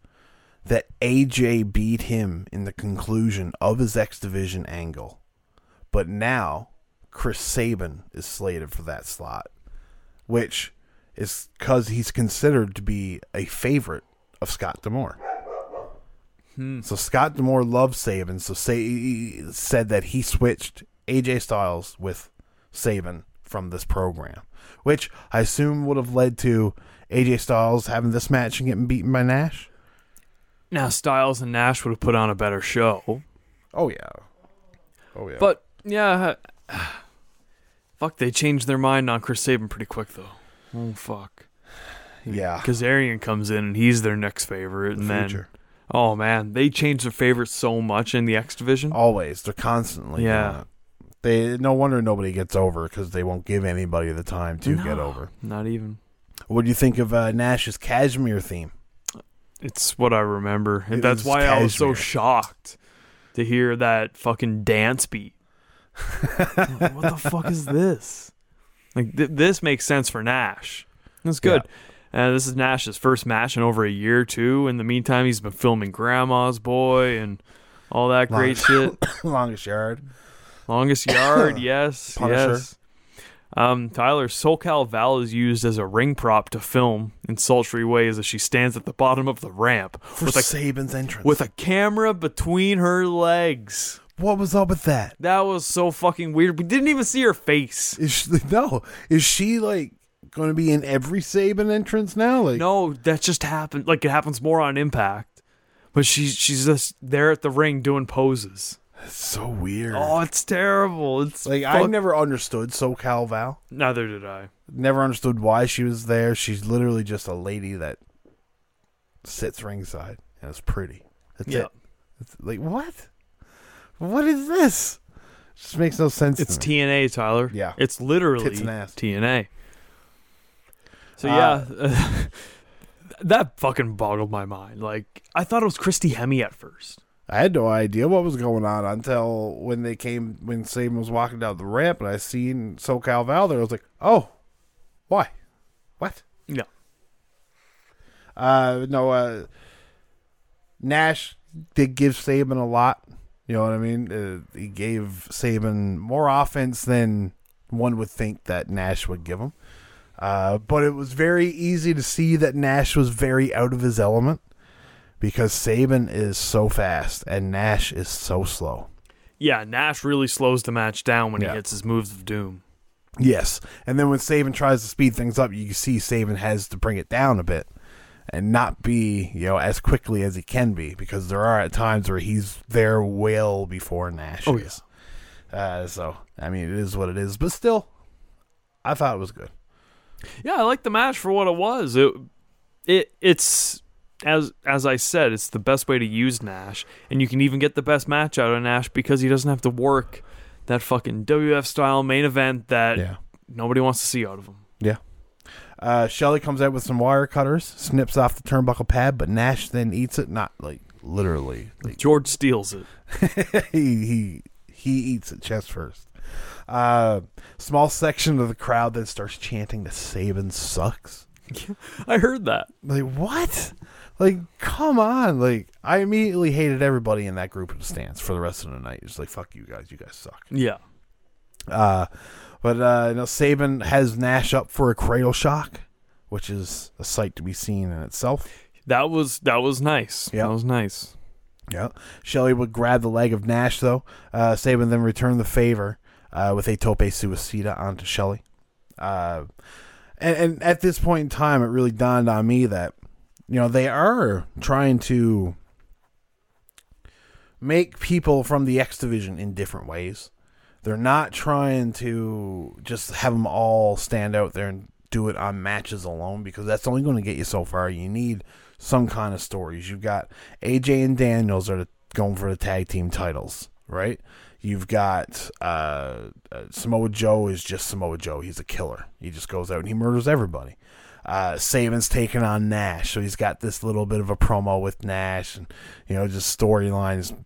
that AJ beat him in the conclusion of his X Division angle. But now Chris Sabin is slated for that slot, which is because he's considered to be a favorite of Scott D'Amore. Hmm. So Scott D'Amore loves Sabin, so say said that he switched AJ Styles with Sabin from this program, which I assume would have led to AJ Styles having this match and getting beaten by Nash. Now Styles and Nash would have put on a better show. Oh yeah, oh yeah. But yeah, fuck, they changed their mind on Chris Sabin pretty quick though. Oh fuck, yeah, Kazarian comes in and he's their next favorite, and then oh man, they changed their favorite so much in the X division. always they're constantly Yeah. They no wonder nobody gets over because they won't give anybody the time to get over. Not even. What do you think of uh, Nash's Cashmere theme? It's what I remember, and It that's why I was so shocked to hear that fucking dance beat. Like, what the fuck is this? Like th- this makes sense for Nash. That's good. And this is Nash's first match in over a year too. In the meantime, he's been filming Grandma's Boy and all that great shit. Longest yard. Longest yard, yes, Punisher. yes. Um, Tyler, SoCal Val is used as a ring prop to film in sultry ways as she stands at the bottom of the ramp For with a Sabin's entrance. with a camera between her legs. what was up with that? That was so fucking weird. We didn't even see her face. Is she, no? Is she like going to be in every Sabin entrance now? Like No, that just happened. Like it happens more on Impact, but she's she's just there at the ring doing poses. It's so weird. Oh, it's terrible. It's like I never understood SoCal Val. Neither did I. Never understood why she was there. She's literally just a lady that sits ringside and is pretty. That's Yeah. it. It's like what? What is this? Just makes no sense. It's to me. TNA, Tyler. Yeah. It's literally Tits and ass. TNA. So Uh, yeah, that fucking boggled my mind. Like I thought it was Christy Hemme at first. I had no idea what was going on until when they came when Sabin was walking down the ramp and I seen SoCal Val there. I was like, oh, why? What? Yeah. Uh, no, uh, Nash did give Sabin a lot. You know what I mean? Uh, he gave Sabin more offense than one would think that Nash would give him. Uh, but it was very easy to see that Nash was very out of his element because Sabin is so fast and Nash is so slow. Yeah, Nash really slows the match down when Yeah. he hits his moves of doom. Yes, and then when Sabin tries to speed things up, you see Sabin has to bring it down a bit and not be you know as quickly as he can be because there are at times where he's there well before Nash. Oh, is. Uh, so I mean, it is what it is, but still, I thought it was good. Yeah, I like the match for what it was. It it it's as as I said, it's the best way to use Nash, and you can even get the best match out of Nash because he doesn't have to work that fucking WF style main event that Yeah. nobody wants to see out of him. Yeah. Uh, Shelley comes out with some wire cutters, snips off the turnbuckle pad, but Nash then eats it. Not like literally. Like, George steals it. he he he eats it chest first. Uh, small section of the crowd then starts chanting that Sabin sucks. I heard that. Like what? Like come on! Like I immediately hated everybody in that group of stands for the rest of the night. It's like fuck you guys, you guys suck. Yeah. Uh, but uh, you know, Sabin has Nash up for a cradle shock, which is a sight to be seen in itself. That was that was nice. Yeah. That was nice. Yeah. Shelley would grab the leg of Nash, though. Uh, Sabin then returned the favor uh, with a tope suicida onto Shelley. Uh, and, and at this point in time, it really dawned on me that, you know, they are trying to make people from the X Division in different ways. They're not trying to just have them all stand out there and do it on matches alone because that's only going to get you so far. You need some kind of stories. You've got AJ and Daniels are going for the tag team titles, right? You've got uh, uh, Samoa Joe is just Samoa Joe. He's a killer. He just goes out and he murders everybody. Uh, Sabin's taking on Nash, so he's got this little bit of a promo with Nash, and you know, just storylines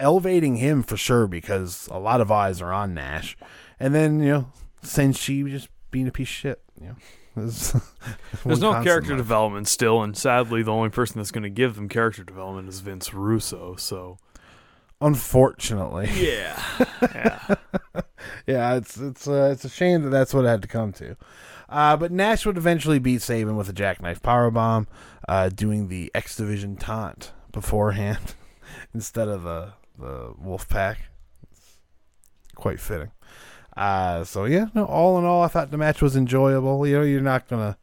elevating him for sure because a lot of eyes are on Nash. And then you know, Senshi just being a piece of shit. You know, There's, There's no character development still, and sadly, the only person that's going to give them character development is Vince Russo. So Unfortunately, yeah, yeah. yeah, it's it's uh, it's a shame that that's what it had to come to. Uh, but Nash would eventually beat Sabin with a jackknife powerbomb, uh, doing the X Division taunt beforehand instead of the the Wolf Pack. It's quite fitting. Uh, so yeah, no. All in all, I thought the match was enjoyable. You know, you're not gonna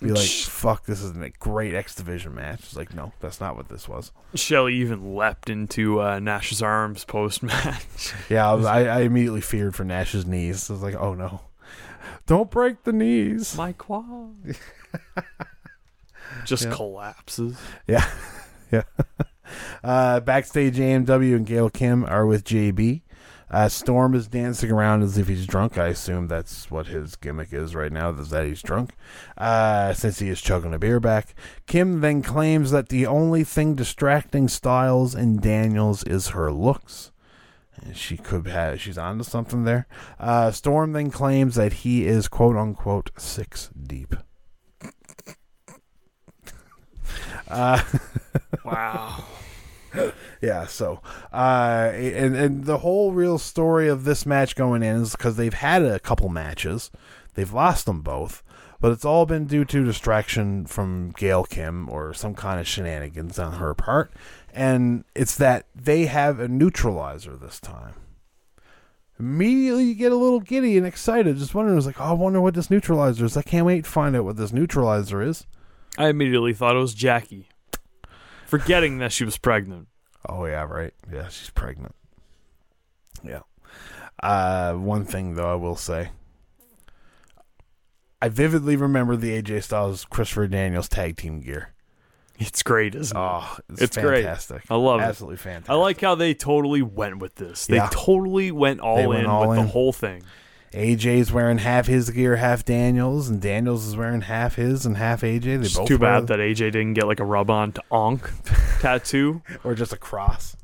be like, "Fuck, this isn't a great X Division match." It's like, no, that's not what this was. Shelley even leapt into uh, Nash's arms post match. Yeah, I, was, I, I immediately feared for Nash's knees. I was like, "Oh no, don't break the knees." My quad just Yeah. collapses. Yeah. yeah. Uh, backstage, AMW and Gail Kim are with JB. Uh, Storm is dancing around as if he's drunk. I assume that's what his gimmick is right now, is that he's drunk, uh, since he is chugging a beer back. Kim then claims that the only thing distracting Styles and Daniels is her looks. And She could have, she's onto something there. Uh, Storm then claims that he is quote unquote six deep. Uh, Wow. Yeah, so uh, and and the whole real story of this match going in is because they've had a couple matches, they've lost them both, but it's all been due to distraction from Gail Kim or some kind of shenanigans on her part, and it's that they have a neutralizer this time. Immediately, you get a little giddy and excited, just wondering, it's like, oh, I wonder what this neutralizer is. I can't wait to find out what this neutralizer is. I immediately thought it was Jackie, forgetting that she was pregnant. Oh yeah, right. Yeah, she's pregnant. Yeah. Uh, one thing though, I will say, I vividly remember the AJ Styles Christopher Daniels tag team gear. It's great, isn't it? Oh, it's, It's great. fantastic. I love it. Absolutely fantastic. I like how they totally went with this. They Yeah. totally went all went in all with in. the whole thing. AJ's wearing half his gear, half Daniels, and Daniels is wearing half his and half AJ. They It's both too bad that AJ didn't get like a rub on to Onk tattoo. or just a cross.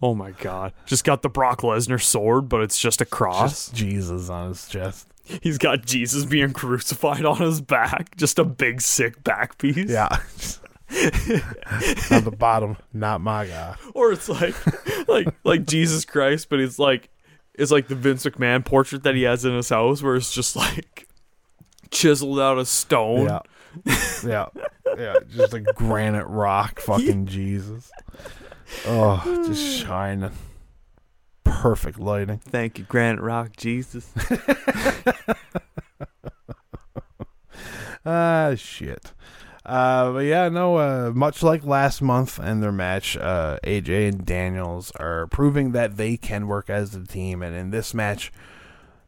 Oh my god. Just got the Brock Lesnar sword, but it's just a cross. Just Jesus on his chest. He's got Jesus being crucified on his back. Just a big sick back piece. Yeah. on the bottom, not my God. Or it's like like like Jesus Christ, but it's like it's like the Vince McMahon portrait that he has in his house where it's just like chiseled out of stone. Yeah. yeah. Yeah. Just a granite rock. Fucking Jesus. Oh, just shining. Perfect lighting. Thank you, Granite Rock Jesus. Ah, shit. Uh, but yeah, no. Uh, much like last month and their match, uh, AJ and Daniels are proving that they can work as a team, and in this match,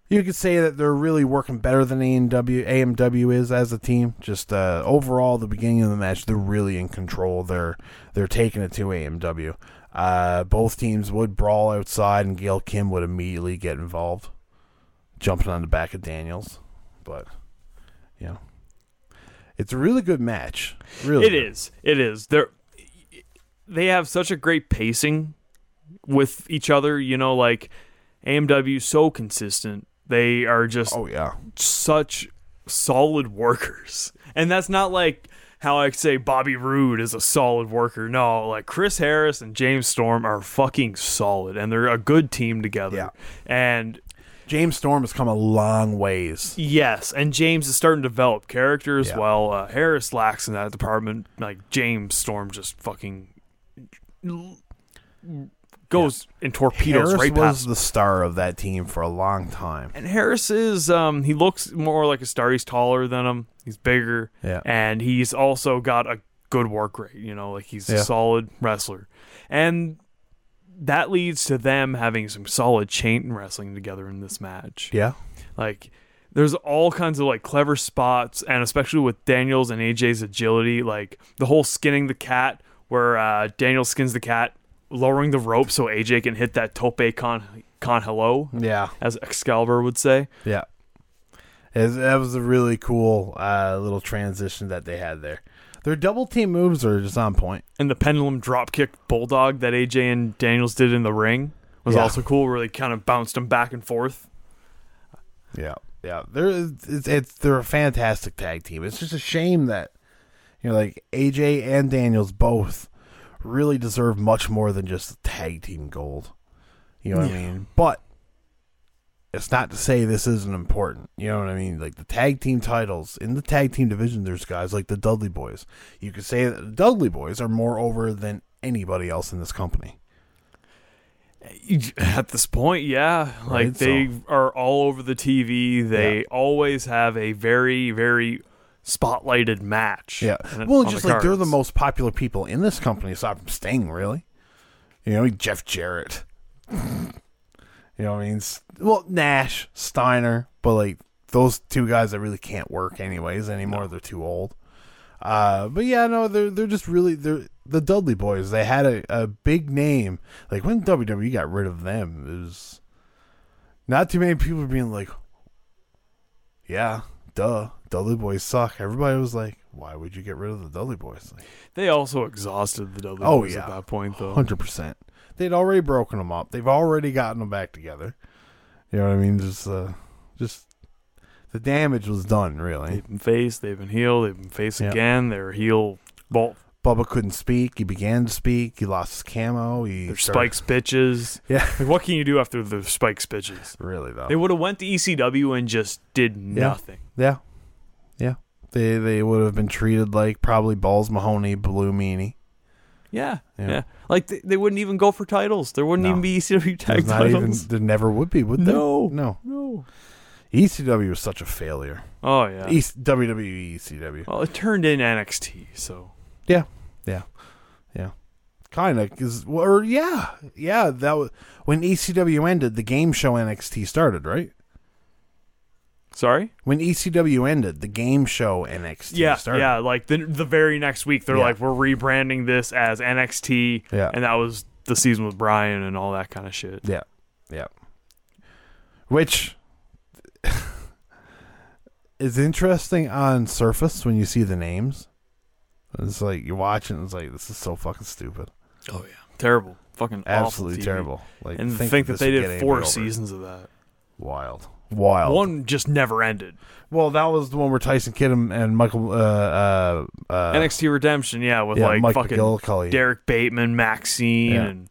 you could say that they're really working better than AMW, AMW is as a team. Just uh, overall, the beginning of the match, they're really in control. They're they're taking it to AMW. Uh, both teams would brawl outside, and Gail Kim would immediately get involved, jumping on the back of Daniels. But it's a really good match. Really, It is. It is. They're they have such a great pacing with each other. You know, like AMW so consistent. They are just Oh yeah, such solid workers, and that's not like how I say Bobby Roode is a solid worker. No, like Chris Harris and James Storm are fucking solid, and they're a good team together. Yeah. And James Storm has come a long ways. Yes, and James is starting to develop character as Yeah. well. Uh, Harris lacks in that department. Like James Storm just fucking goes and torpedoes Harris right was past. the star of that team for a long time. and Harris is um he looks more like a star. He's taller than him. He's bigger. Yeah. and he's also got a good work rate. You know, like he's Yeah. a solid wrestler, and that leads to them having some solid chain wrestling together in this match. Yeah, Like there's all kinds of like clever spots and especially with Daniels and AJ's agility, like the whole skinning the cat where uh Daniel skins the cat, lowering the rope so AJ can hit that tope con con hilo, yeah, as Excalibur would say. yeah. It- that was a really cool uh, little transition that they had there. Their double team moves are just on point. And the pendulum dropkick bulldog that AJ and Daniels did in the ring was Yeah. also cool where they kind of bounced them back and forth. Yeah, yeah. They're it's, it's they're a fantastic tag team. It's just a shame that you know, like AJ and Daniels both really deserve much more than just tag team gold. You know what I mean? But it's not to say this isn't important. You know what I mean? Like the tag team titles in the tag team division, there's guys like the Dudley Boys. You could say that the Dudley Boys are more over than anybody else in this company. Eh, at this point, yeah, like Right, they so- are all over the TV. They Yeah. always have a very, very spotlighted match. Yeah. Well, just the like they're the most popular people in this company aside from Sting, really. You know, Jeff Jarrett. you know what I mean? Well, Nash, Steiner, but like those two guys that really can't work anyways anymore. They're too old. Uh, but yeah, no, they're they're just really they're the Dudley Boys. They had a, a big name. Like when WWE got rid of them, it was not too many people being like, "Yeah, duh, Dudley Boys suck." Everybody was like, "Why would you get rid of the Dudley Boys?" Like, They also exhausted the Dudley Oh, Boys yeah. at that point, though. Hundred percent. They'd already broken them up. They've already gotten them back together. You know what I mean? Just, uh, just the damage was done. Really. They've been face, they've been healed. they've been face Yeah. again. They're healed. Well, Bubba couldn't speak. He began to speak. He lost his camo. He they're started- spikes bitches. Yeah, Like, what can you do after the spikes bitches? really though. They would have went to ECW and just did nothing. yeah, yeah. They they would have been treated like probably Balls Mahoney, Blue Meanie. Yeah, Yeah. yeah. Like they, they wouldn't even go for titles. There wouldn't No. even be ECW tag not even. titles. There never would be, would there? No. no. no. ECW was such a failure. Oh yeah. E- WWE, ECW. well, it turned in NXT, so Yeah, yeah, yeah. Kind of, cause or yeah, yeah. That was when ECW ended. The game show NXT started, right? Sorry. When ECW ended, the game show NXT Yeah, started. yeah. Like the the very next week, they're Yeah. like, we're rebranding this as NXT, Yeah. and that was the season with Bryan and all that kind of shit. yeah, yeah. Which is interesting on surface when you see the names. It's like you watch it, and it's like this is so fucking stupid, Oh yeah, terrible, fucking absolutely TV. terrible. Like And think, that this they did four seasons of that. Wild, wild. One just never ended. Well, that was the one where Tyson Kidd and, and Michael uh, uh, uh, NXT Redemption, yeah, with yeah, like Mike fucking McGillicutty. Derrick Bateman, Maxine, Yeah. and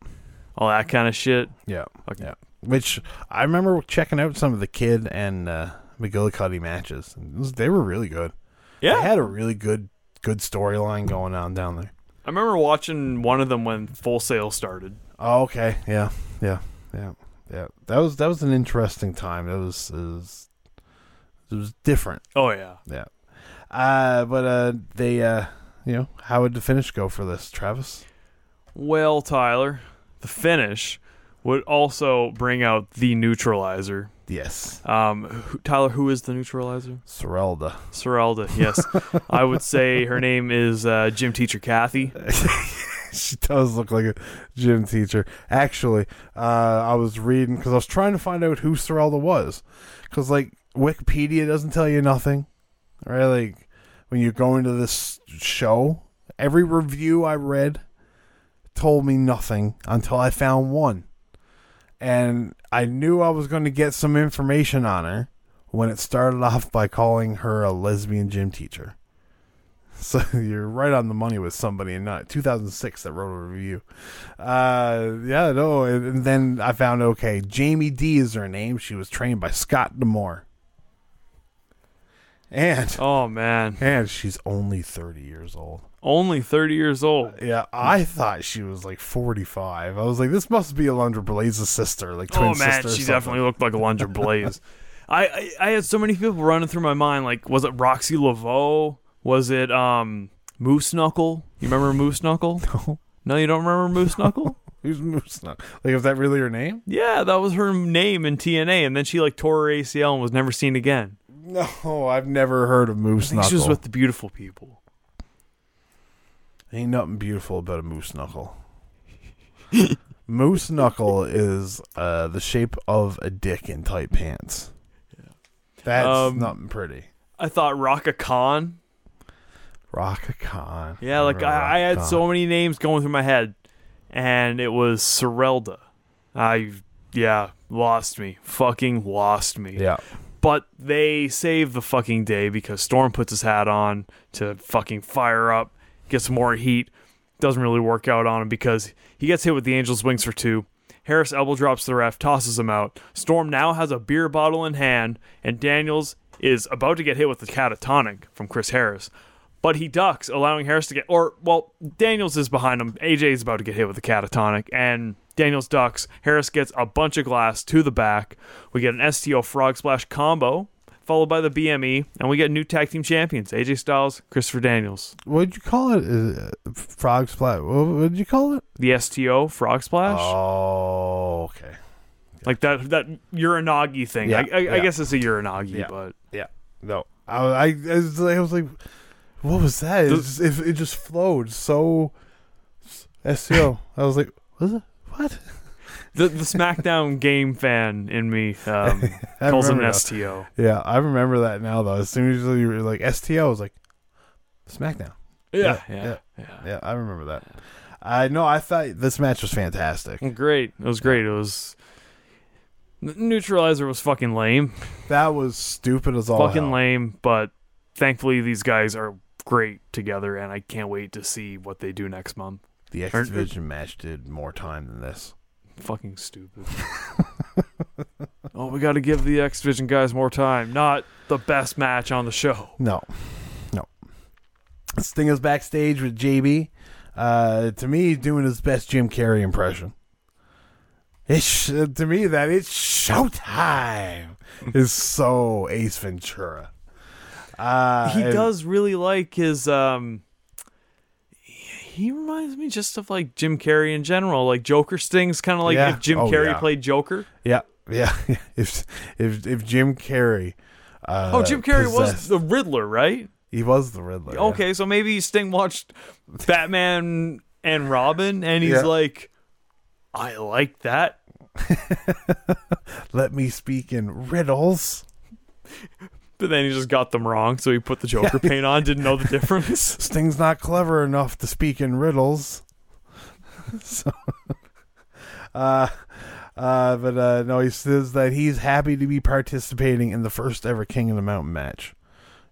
all that kind of shit. Yeah, Fucking- yeah. Which I remember checking out some of the Kid and uh, McGillicutty matches. Was- they were really good. Yeah. They had a really good good storyline going on down there. I remember watching one of them when Full Sail started. Oh, okay. Yeah. Yeah. Yeah. Yeah. That was that was an interesting time. It was it was, it was different. Oh yeah. Yeah. Uh but uh they uh you know, how would the finish go for this, Travis? Well, Tyler, the finish would also bring out the neutralizer. Yes. Um, who, Tyler, who is the neutralizer? Sorelda. Sorelda. Yes, I would say her name is uh, Gym Teacher Kathy. she does look like a gym teacher. Actually, uh, I was reading because I was trying to find out who Sorelda was, because like Wikipedia doesn't tell you nothing, right? Like when you go into this show, every review I read told me nothing until I found one, and I knew I was going to get some information on her when it started off by calling her a lesbian gym teacher. So you're right on the money with somebody in uh, 2006 that wrote a review. Uh, yeah, no, and, then I found okay, Jamie D is her name. She was trained by Scott D'Amore, and Oh man, and she's only 30 years old. only thirty years old. Yeah, I thought she was like 45. I was like, this must be Alundra Blayze's sister, like twin Oh man, sister. or she something. definitely looked like Alundra Blayze. I, I I had so many people running through my mind. Like, was it Roxxi Laveaux? Was it um Moose Knuckle? You remember Moose Knuckle? No. No, you don't remember Moose Knuckle? Who's Moose Knuckle? Like, is that really her name? yeah, that was her name in TNA, and then she like tore her ACL and was never seen again. No, I've never heard of Moose I think Knuckle. she was with the beautiful people. Ain't nothing beautiful about a moose knuckle. moose knuckle is uh, the shape of a dick in tight pants. That's Um, nothing pretty. I thought Rhaka Khan. Rhaka Khan. Yeah, like I, I had so many names going through my head, and it was Sorelda. I yeah, lost me, fucking lost me. Yeah. But they save the fucking day because Storm puts his hat on to fucking fire up, get some more heat. Doesn't really work out on him because he gets hit with the Angel's wings for two. Harris elbow drops the ref, tosses him out. Storm now has a beer bottle in hand, and Daniels is about to get hit with the catatonic from Chris Harris. But he ducks, allowing Harris to get, or, well, Daniels is behind him. AJ is about to get hit with the catatonic, and Daniels ducks. Harris gets a bunch of glass to the back. We get an STO frog splash combo, followed by the BME, and we get new tag team champions AJ Styles, Christopher Daniels. What did you call it? Uh, frog splash. What, what did you call it? The STO frog splash? Oh, okay. like that that Uranage thing. Yeah, I, I, I guess it's a Uranage, Yeah. but Yeah. No. I, I, I, was, like- I was like, what was that? It, The- just, it, it just flowed so. SEO. I was like, was it? What? the the SmackDown game fan in me um, calls him. STO. Yeah, I remember that now though. As soon as you were like STO, I was like SmackDown. Yeah, Yeah, yeah, yeah. Yeah, I remember that. I know. I thought this match was fantastic. Great. It was great. It was. Neutralizer was fucking lame. That was stupid as all. fucking hell. lame, but thankfully these guys are great together, and I can't wait to see what they do next month. The X Division match did more time than this. Fucking stupid. oh, we got to give the X Division guys more time. Not the best match on the show. No, no. Sting is backstage with JB. Uh, to me, he's doing his best Jim Carrey impression. It's to me that it's showtime is so Ace Ventura. Uh, he does really like his um he reminds me just of like Jim Carrey in general. Like Joker stings kind of like Yeah. if Jim Oh, Carrey yeah. played Joker. Yeah, yeah. if if if Jim Carrey, uh, oh, Jim Carrey was the Riddler, right? he was the Riddler. yeah. Okay, so maybe Sting watched Batman and Robin and he's Yeah. like I like that. Let me speak in riddles. But then he just got them wrong, so he put the Joker paint on, didn't know the difference. Sting's not clever enough to speak in riddles. so, uh, uh, but uh, no, he says that he's happy to be participating in the first ever King of the Mountain match.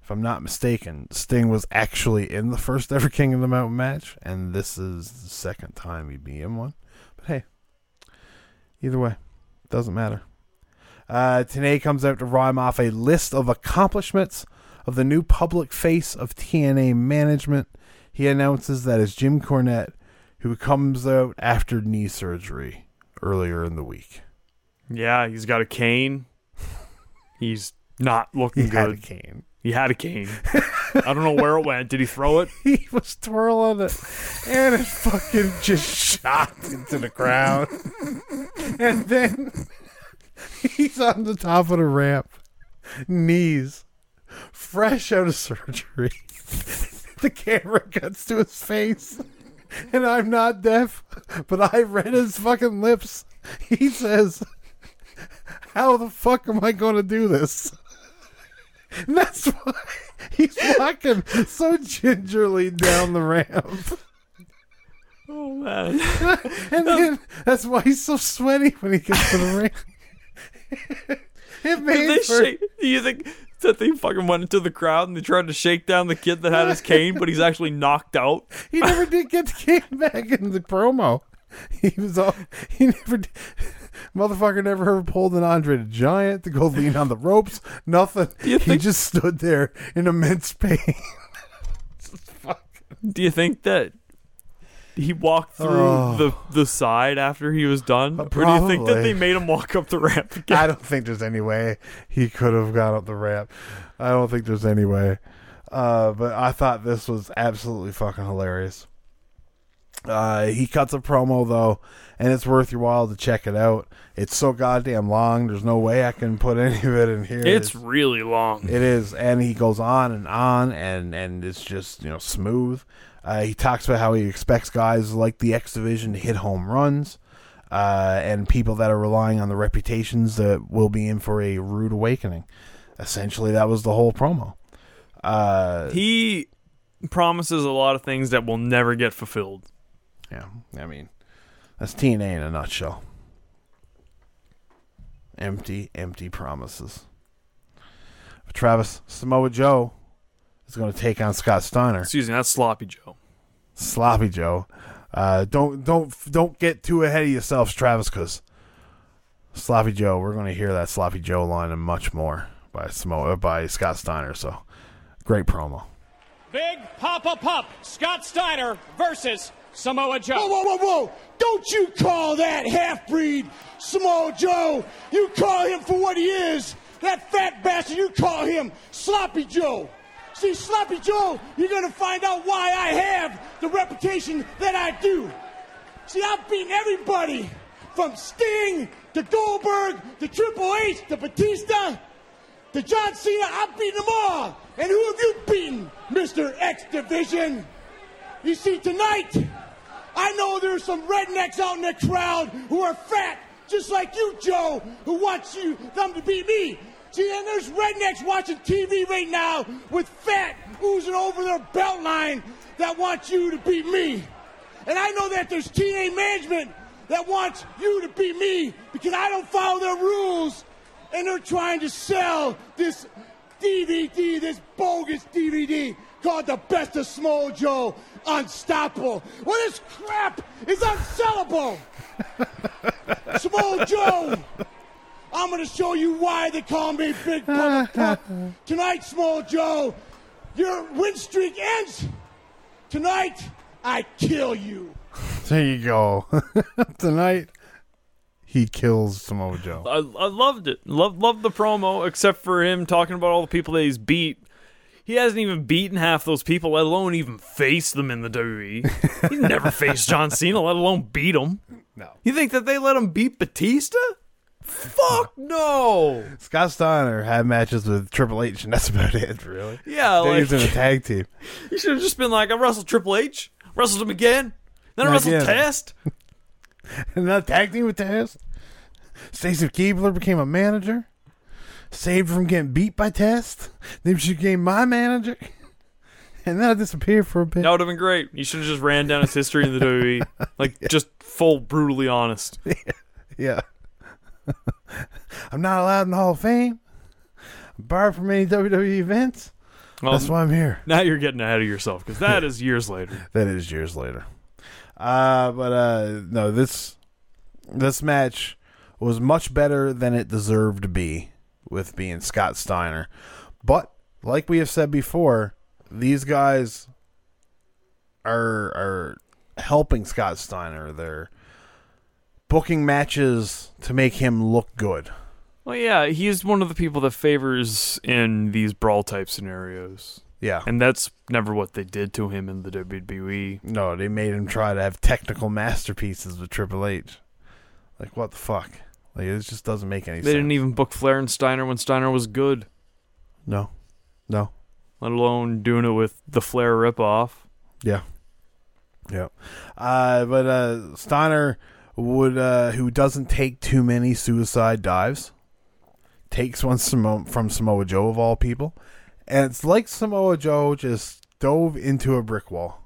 If I'm not mistaken, Sting was actually in the first ever King of the Mountain match, and this is the second time he'd be in one. But hey, either way, doesn't matter. Uh, Tenay comes out to rhyme off a list of accomplishments of the new public face of TNA management. He announces that it's Jim Cornette, who comes out after knee surgery earlier in the week. Yeah, he's got a cane. He's not He looking had a good. cane. He had a cane. I don't know where it went. Did he throw it? He was twirling it, and it fucking just shot into the ground. and then he's on the top of the ramp, knees, fresh out of surgery. the camera cuts to his face, and I'm not deaf, but I read his fucking lips. He says, "How the fuck am I going to do this?" And that's why he's walking so gingerly down the ramp. Oh man. And then that's why he's so sweaty when he gets to the ring. It made for, shake? Do you think that they fucking went into the crowd and they tried to shake down the kid that had his cane, but he's actually knocked out? he never did get the cane back in the promo. He was all he never did. Motherfucker never ever pulled an Andre the Giant to go lean on the ropes. Nothing. He think- just stood there in immense pain. Do you think that he walked through Oh. the the side after he was done, or do you think that they made him walk up the ramp again? I don't think there's any way he could have gone up the ramp. I don't think there's any way. Uh, but I thought this was absolutely fucking hilarious. Uh, he cuts a promo though, and it's worth your while to check it out. It's so goddamn long. There's no way I can put any of it in here. It's really long. It is, and he goes on and on, and and it's just you know smooth. Uh, he talks about how he expects guys like the X Division to hit home runs, uh, and people that are relying on the reputations that will be in for a rude awakening. Essentially, that was the whole promo. Uh, He promises a lot of things that will never get fulfilled. yeah, I mean, that's TNA in a nutshell. Empty, empty promises. Travis Samoa Joe is going to take on Scott Steiner. Excuse me, that's sloppy Joe. Sloppy Joe. Uh, don't don't don't get too ahead of yourselves, Travis, because sloppy Joe. We're going to hear that sloppy Joe line and much more by Smo- uh, by Scott Steiner. So great promo. Big Poppa Pump, Scott Steiner versus Samoa Joe. Whoa, whoa, whoa, whoa! Don't you call that half breed Samoa Joe! You call him for what he is! That fat bastard, you call him Sloppy Joe! See, Sloppy Joe, you're gonna find out why I have the reputation that I do! See, I've beaten everybody from Sting to Goldberg to Triple H to Batista to John Cena. I've beaten them all! And who have you beaten, Mr. X Division? You see, tonight, I know there's some rednecks out in the crowd who are fat, just like you, Joe, who wants you them to beat me. See, and there's rednecks watching TV right now with fat oozing over their belt line that wants you to beat me. And I know that there's TNA management that wants you to beat me because I don't follow their rules. And they're trying to sell this DVD, this bogus DVD called The Best of Small Joe Unstoppable. Well, this crap is unsellable. Small Joe, I'm going to show you why they call me Big Papa Pup. Tonight, Small Joe, your win streak ends. Tonight, I kill you. There you go. Tonight, he kills Samoa Joe. I, I loved it. Loved loved the promo, except for him talking about all the people that he's beat. He hasn't even beaten half those people, let alone even face them in the WWE. He's never faced John Cena, let alone beat him. No. You think that they let him beat Batista? Fuck no. Scott Steiner had matches with Triple H, and that's about it, really. Yeah, Then he's in a like tag team. you should have just been like, I wrestled Triple H, wrestled him again, then I wrestled again. Test. And that tag team with Test. Stacy Keibler became a manager. Saved from getting beat by Test. Then she became my manager. And then I disappeared for a bit. That would have been great. You should have just ran down his history in the WWE, like just full brutally honest. Yeah. I'm not allowed in the Hall of Fame. I'm barred from any WWE events. Well, That's why I'm here. now you're getting ahead of yourself because that is years later. That is years later. Uh, but uh, no, this this match was much better than it deserved to be with being Scott Steiner. But like we have said before, these guys are are helping Scott Steiner. They're booking matches to make him look good. Well, yeah, he's one of the people that favors in these brawl type scenarios. Yeah. And that's never what they did to him in the WWE. No, they made him try to have technical masterpieces with Triple H. Like what the fuck? Like it just doesn't make any They sense. They didn't even book Flair and Steiner when Steiner was good, No. No. let alone doing it with the Flair ripoff. Yeah. Yeah. Uh, but uh, Steiner would, uh, who doesn't take too many suicide dives, takes one Samo- from Samoa Joe of all people, and it's like Samoa Joe just dove into a brick wall,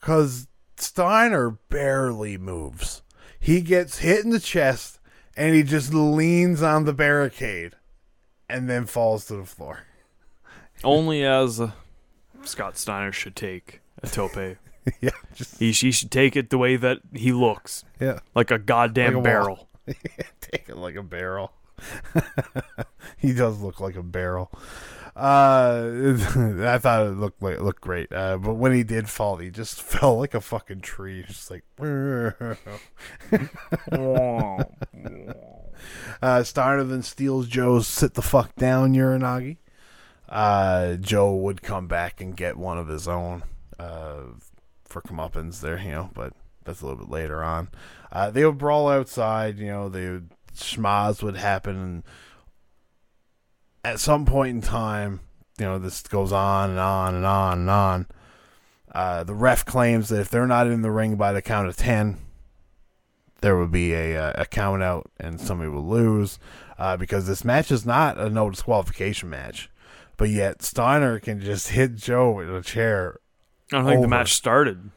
because Steiner barely moves. He gets hit in the chest, and he just leans on the barricade, and then falls to the floor. Only as uh, Scott Steiner should take a tope. yeah, just He, he should take it the way that he looks, yeah. like a goddamn Like a barrel. Take it like a barrel. he does look like a barrel. Uh, I thought it looked like looked great. Uh, but when he did fall, he just fell like a fucking tree. Just like. uh, then steals Joe's "Sit the fuck down, Uranage." Uh, Joe would come back and get one of his own uh, for comeuppance there, you know, but that's a little bit later on. Uh, they would brawl outside, you know, they would, schmaz would happen, and at some point in time, you know, this goes on and on and on and on. Uh, the ref claims that if they're not in the ring by the count of 10, there would be a, uh, a count out and somebody will lose uh, because this match is not a no disqualification match. But yet Steiner can just hit Joe with a chair. I don't think Over. the match started.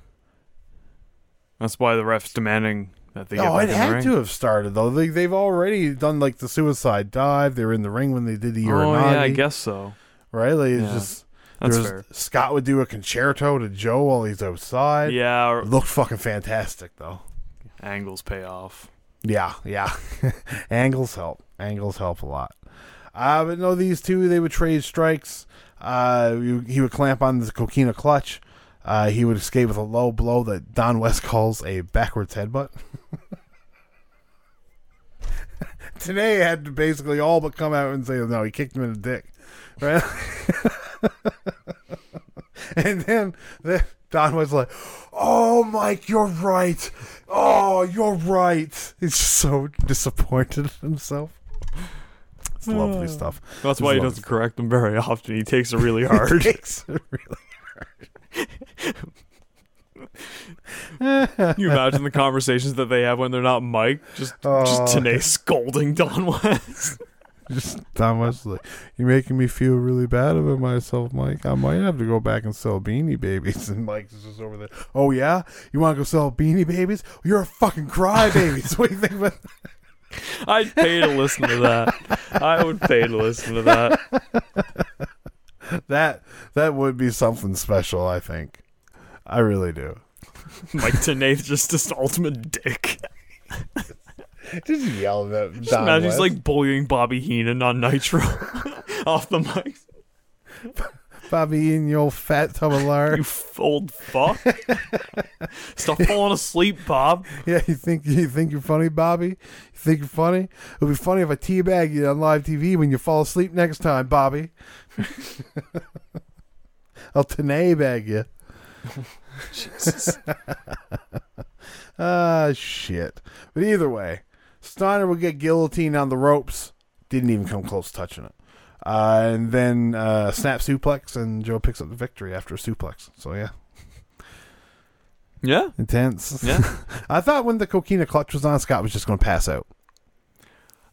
That's why the ref's demanding that they get Oh, it had to have started though. They, they've already done like the suicide dive. They were in the ring when they did the Oh yeah, I guess so. right. Like it's Yeah. just That's was- fair. Scott would do a con hilo to Joe while he's outside. Yeah, or looked fucking fantastic though. angles pay off. Yeah, yeah. Angles help. Angles help a lot. Uh, but no, these two they would trade strikes. Uh, he would clamp on the coquina clutch. Uh, he would escape with a low blow that Don West calls a backwards headbutt. Today had to basically all but come out and say no. He kicked him in the dick, right? and then, then Don was like, "Oh, Mike, you're right. Oh, you're right." He's just so disappointed in himself. It's lovely stuff. That's It's why he doesn't correct them very often. He takes it really hard. Takes it really Can you imagine the conversations that they have when they're not Mike? Just Oh, just Tenay scolding Don West. Just Don was like, "You're making me feel really bad about myself, Mike. I might have to go back and sell Beanie Babies." And Mike's just over there. Oh yeah, you want to go sell Beanie Babies? You're a fucking crybaby. what do you think about? I'd pay to listen to that. I would pay to listen to that. That that would be something special. I think. I really do. Mike Tenay's just this ultimate dick. Just yell at Just Don imagine he's like bullying Bobby Heenan on Nitro off the mic. Bobby in your fat tub of lard. You old fuck. Stop falling asleep, Bob. Yeah, you think you think you're funny, Bobby? You think you're funny? It'll be funny if I teabag you on live TV when you fall asleep next time, Bobby. I'll Tenay bag you. Jesus. Ah, shit. But either way, Steiner will get guillotined on the ropes. Didn't even come close to touching it. Uh, and then uh, snap suplex, and Joe picks up the victory after a suplex. So yeah, Yeah. intense. Yeah. I thought when the coquina clutch was on, Scott was just going to pass out.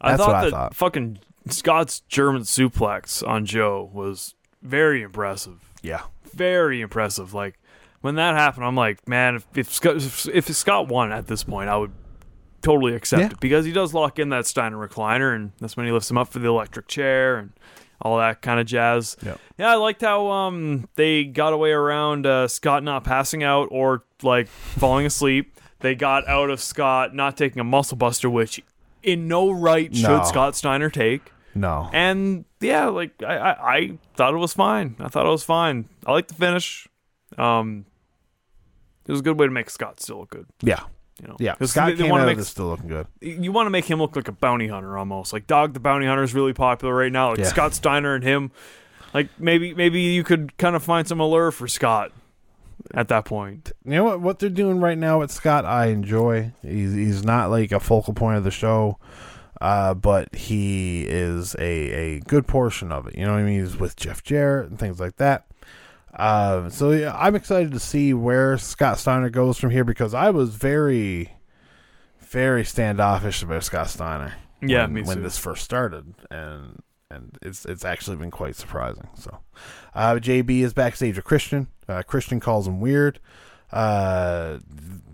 I That's thought what I that thought. fucking Scott's German suplex on Joe was very impressive. Yeah, Very impressive. Like when that happened, I'm like, man, if if Scott, if, if Scott won at this point, I would totally accept Yeah. it because he does lock in that Steiner recliner, and that's when he lifts him up for the electric chair and all that kind of jazz. Yep. Yeah, I liked how um they got away around uh, Scott not passing out or like falling asleep. They got out of Scott not taking a muscle buster, which in no right should No. Scott Steiner take. No. And yeah, like I, I, I thought it was fine. I thought it was fine. I like the finish. Um, it was a good way to make Scott still look good. yeah. You know, Yeah. Scott they, they came want to make this still looking good. you want to make him look like a bounty hunter almost. Like Dog the Bounty Hunter is really popular right now. Like Yeah. Scott Steiner and him. Like maybe maybe you could kind of find some allure for Scott at that point. You know what? What they're doing right now with Scott, I enjoy. He's he's not like a focal point of the show, uh, but he is a a good portion of it. You know what I mean? He's with Jeff Jarrett and things like that. Uh, so yeah, I'm excited to see where Scott Steiner goes from here because I was very, very standoffish about Scott Steiner. Yeah, when, when this first started, and and it's it's actually been quite surprising. So, uh, JB is backstage with Christian. Uh, Christian calls him weird. Uh,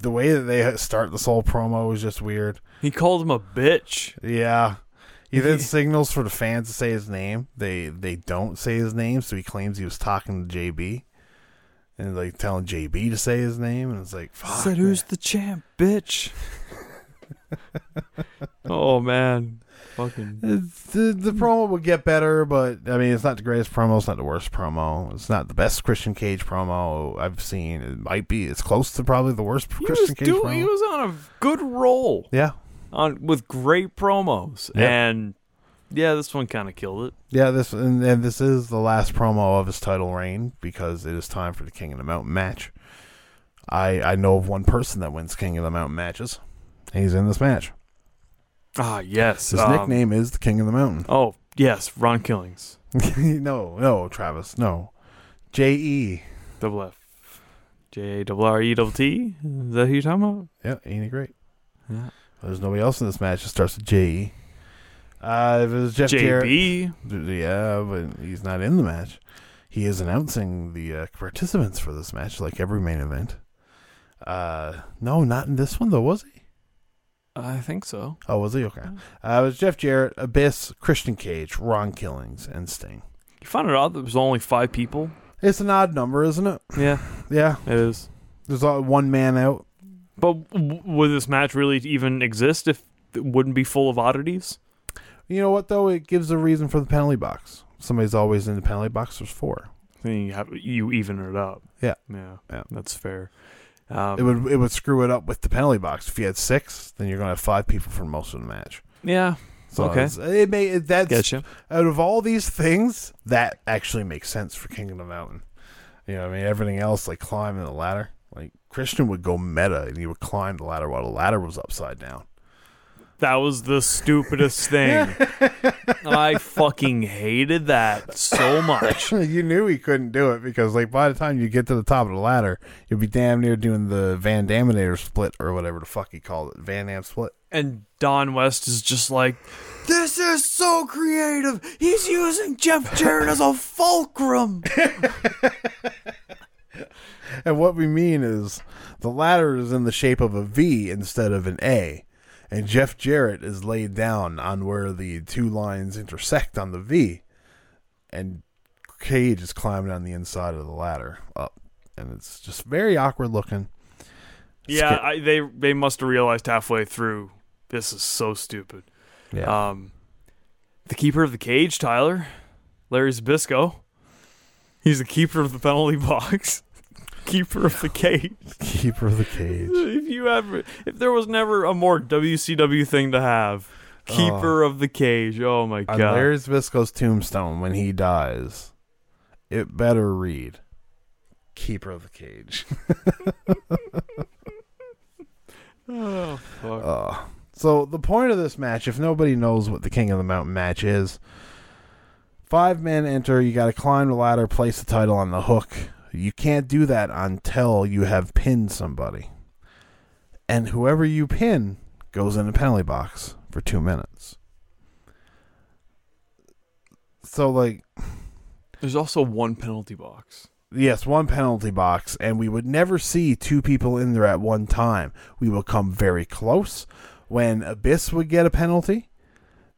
the way that they start this whole promo is just weird. He called him a bitch. Yeah. He then signals for the fans to say his name. They they don't say his name, so he claims he was talking to JB. And like telling JB to say his name, and it's like, fuck. Said who's the champ, bitch. oh man, fucking. The the promo would get better, but I mean, it's not the greatest promo. It's not the worst promo. It's not the best Christian Cage promo I've seen. It might be. It's close to probably the worst He Christian was, Cage do- promo. he was on a good roll yeah, on with great promos, Yeah. and yeah, this one kind of killed it. yeah. This and, and this is the last promo of his title reign because it is time for the King of the Mountain match. I I know of one person that wins King of the Mountain matches. and He's in this match. Ah, yes. His um, nickname is the King of the Mountain. Oh, yes, Ron Killings, no, no, Travis, no. J E. double F, J A double R E double T. Is that who you're talking about? Yeah, ain't he great? Yeah. There's nobody else in this match that starts with J. Uh, if it was Jeff Jarrett, yeah, but he's not in the match. He is announcing the uh, participants for this match, like every main event. Uh, no, not in this one though, was he? I think so. Oh, was he? Okay. Uh, it was Jeff Jarrett, Abyss, Christian Cage, Ron Killings, and Sting. You found it out there was only five people. It's an odd number, isn't it? Yeah, Yeah. it is. There's one man out. But w- would this match really even exist if it wouldn't be full of oddities? You know what though? It gives a reason for the penalty box. Somebody's always in the penalty box. There's four. Then you have you even it up. Yeah. Yeah, Yeah. that's fair. Um, It would it would screw it up with the penalty box. If you had six, then you're gonna have five people for most of the match. yeah, So Okay. it may it, that's Getcha. out of all these things that actually makes sense for King of the Mountain. You know, what I mean, everything else like climbing the ladder. Like Christian would go meta and he would climb the ladder while the ladder was upside down. that was the stupidest thing. I fucking hated that so much. you knew he couldn't do it because like by the time you get to the top of the ladder, you'll be damn near doing the Van Daminator split or whatever the fuck he called it, Van Dam split. And Don West is just like, this is so creative. He's using Jeff Jarrett as a fulcrum. And what we mean is the ladder is in the shape of a V instead of an A. And Jeff Jarrett is laid down on where the two lines intersect on the V. And Cage is climbing on the inside of the ladder up. And it's just very awkward looking. yeah, I, they they must have realized halfway through this is so stupid. Yeah. Um, the keeper of the cage, Tyler, Larry Zbysko. He's the keeper of the penalty box. Keeper of the cage. Keeper of the cage. If you ever, if there was never a more WCW thing to have, keeper of the cage. Oh my On god. Larry Zbysko's tombstone when he dies, it better read Keeper of the Cage. Oh fuck. Uh, so the point of this match, if nobody knows what the King of the Mountain match is, five men enter. You got to climb the ladder, place the title on the hook. You can't do that until you have pinned somebody, and whoever you pin goes in the penalty box for two minutes. So like There's also one penalty box. Yes, one penalty box, and we would never see two people in there at one time. We would come very close. When Abyss would get a penalty,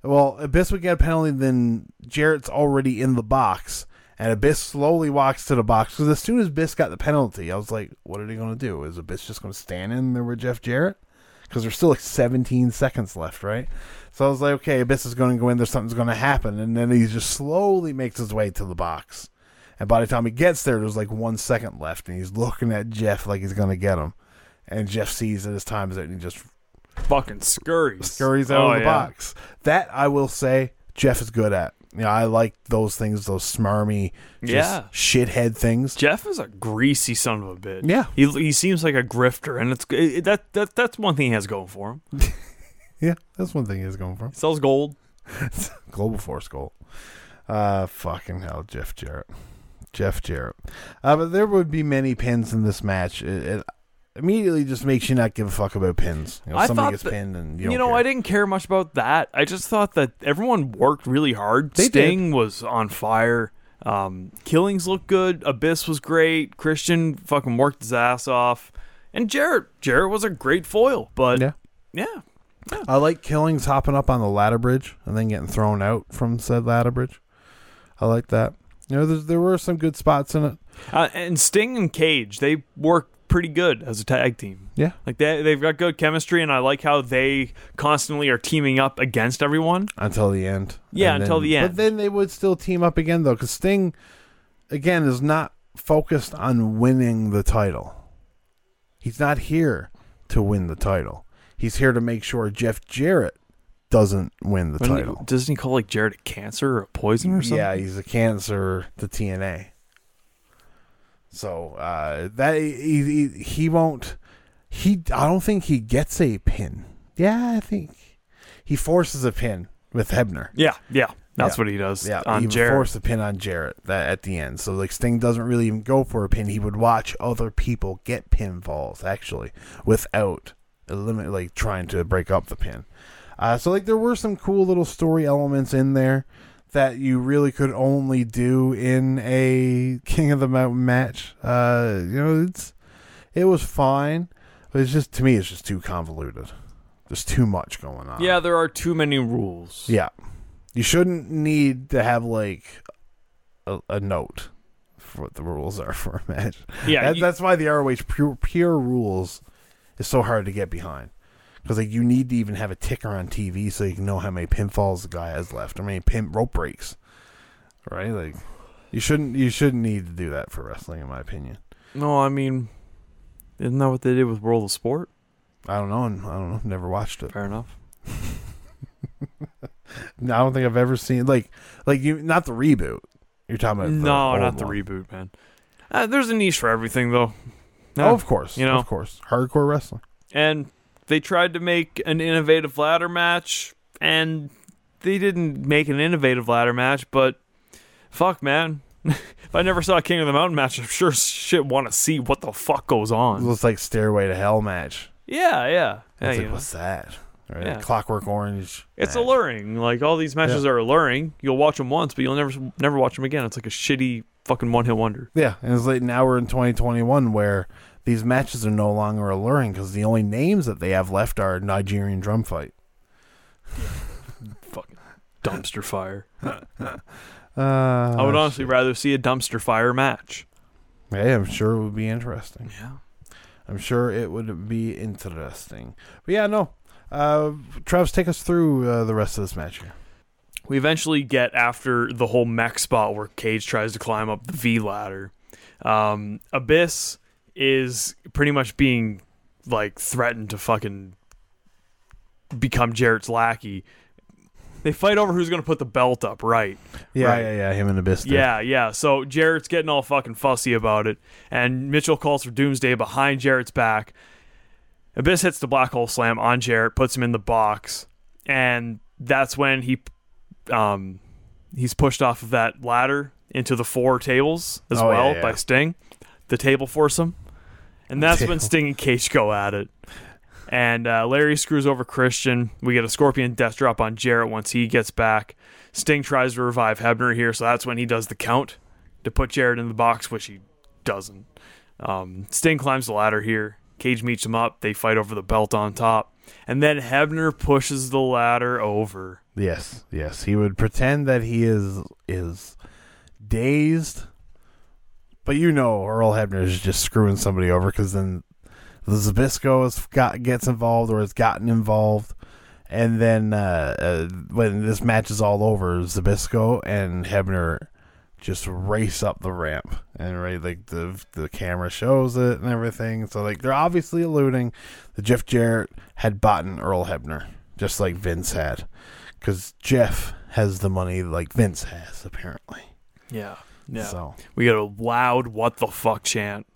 well, Abyss would get a penalty, then Jarrett's already in the box, and Abyss slowly walks to the box. Because as soon as Abyss got the penalty, I was like, what are they going to do? Is Abyss just going to stand in there with Jeff Jarrett? because there's still like 17 seconds left, right? So I was like, okay, Abyss is going to go in there, something's going to happen, and then he just slowly makes his way to the box. And by the time he gets there, there's like one second left, and he's looking at Jeff like he's going to get him. And Jeff sees that his time is out, and he just Fucking scurries. scurries out Oh, of the yeah. box. That I will say, Jeff is good at. You know, I like those things, those smarmy, Yeah. shithead things. Jeff is a greasy son of a bitch. Yeah. he he seems like a grifter, and it's it, that that that's one thing he has going for him. Yeah, that's one thing he has going for. He sells gold. Global Force gold. Uh, fucking hell, Jeff Jarrett. Jeff Jarrett. Uh, but there would be many pins in this match. It, it immediately just makes you not give a fuck about pins. You know, I somebody gets that- pinned and you, You, know, care. I didn't care much about that. I just thought that everyone worked really hard. They Sting was on fire. Um, Killings looked good. Abyss was great. Christian fucking worked his ass off. And Jarrett, Jarrett was a great foil. But Yeah. yeah, I like Killings hopping up on the ladder bridge and then getting thrown out from said ladder bridge. I like that. You know, there were some good spots in it. Uh, and Sting and Cage, they work pretty good as a tag team. Yeah. Like they they've got good chemistry, and I like how they constantly are teaming up against everyone. until the end. Yeah, And until then- the end. But then they would still team up again, though, because Sting, again, is not focused on winning the title. He's not here to win the title. He's here to make sure Jeff Jarrett doesn't win the When- title. Doesn't he call like Jarrett a cancer or a poison or something? Yeah, he's a cancer to TNA. So uh, that he, he he won't. He I don't think he gets a pin. Yeah, I think he forces a pin with Hebner. yeah, yeah. That's Yeah. what he does Yeah, on he Jarrett. forced a pin on Jarrett that at the end. So like Sting doesn't really even go for a pin. He would watch other people get pinfalls actually without eliminate like trying to break up the pin. Uh, so like there were some cool little story elements in there that you really could only do in a King of the Mountain match. Uh, you know, it's it was fine, but it's just to me it's just too convoluted. There's too much going on. Yeah, there are too many rules. Yeah. You shouldn't need to have like a, a note for what the rules are for a match. Yeah, That- you- that's why the ROH pure, pure rules is so hard to get behind. Because like you need to even have a ticker on TV so you can know how many pinfalls the guy has left, how many pin rope breaks, right? Like you shouldn't you shouldn't need to do that for wrestling, in my opinion. No, I mean, isn't that what they did with World of Sport? I don't know, and I don't know, never watched it. Fair enough. No, I don't think I've ever seen like like you not the reboot. You're talking about No, not the one. reboot, man. Uh, there's a niche for everything, though. Oh, of course, you know. of course, hardcore wrestling. and they tried to make an innovative ladder match, and they didn't make an innovative ladder match. But fuck, man, if I never saw a King of the Mountain match, I'm sure shit want to see what the fuck goes on. It looks like Stairway to Hell match. Yeah, yeah, yeah. It's like, what's that? Right? Yeah. Clockwork Orange. It's match. alluring. Like all these matches are alluring. You'll watch them once, but you'll never never watch them again. It's like a shitty fucking one hit wonder. Yeah, and it's like now we're in 2021 where these matches are no longer alluring because the only names that they have left are Nigerian drum fight. Fucking dumpster fire. Uh, I would honestly rather see a dumpster fire match. Hey, I'm sure it would be interesting. Yeah. I'm sure it would be interesting. But yeah, no. Uh, Travis, take us through uh, the rest of this match here. We eventually get after the whole mech spot where Cage tries to climb up the V ladder. Um, Abyss is pretty much being like threatened to fucking become Jarrett's lackey. They fight over who's going to put the belt up, right? Yeah, Right. yeah, yeah. Him and Abyss. did. Yeah, yeah. So Jarrett's getting all fucking fussy about it, and Mitchell calls for Doomsday behind Jarrett's back. Abyss hits the black hole slam on Jarrett, puts him in the box, and that's when he, um, he's pushed off of that ladder into the four tables as Oh, well yeah, yeah. by Sting. The table foursome, and that's when Sting and Cage go at it. And uh, Larry screws over Christian. We get a Scorpion death drop on Jarrett once he gets back. Sting tries to revive Hebner here, so that's when he does the count to put Jarrett in the box, which he doesn't. Um, Sting climbs the ladder here. Cage meets him up. They fight over the belt on top. And then Hebner pushes the ladder over. Yes, yes. He would pretend that he is is dazed, but you know Earl Hebner is just screwing somebody over because then the Zbysko has got gets involved or has gotten involved, and then uh, uh, when this match is all over, Zbysko and Hebner just race up the ramp and right like the the camera shows it and everything. So like they're obviously alluding that Jeff Jarrett had bought Earl Hebner just like Vince had, because Jeff has the money like Vince has apparently. Yeah. Yeah. So We got a loud what the fuck chant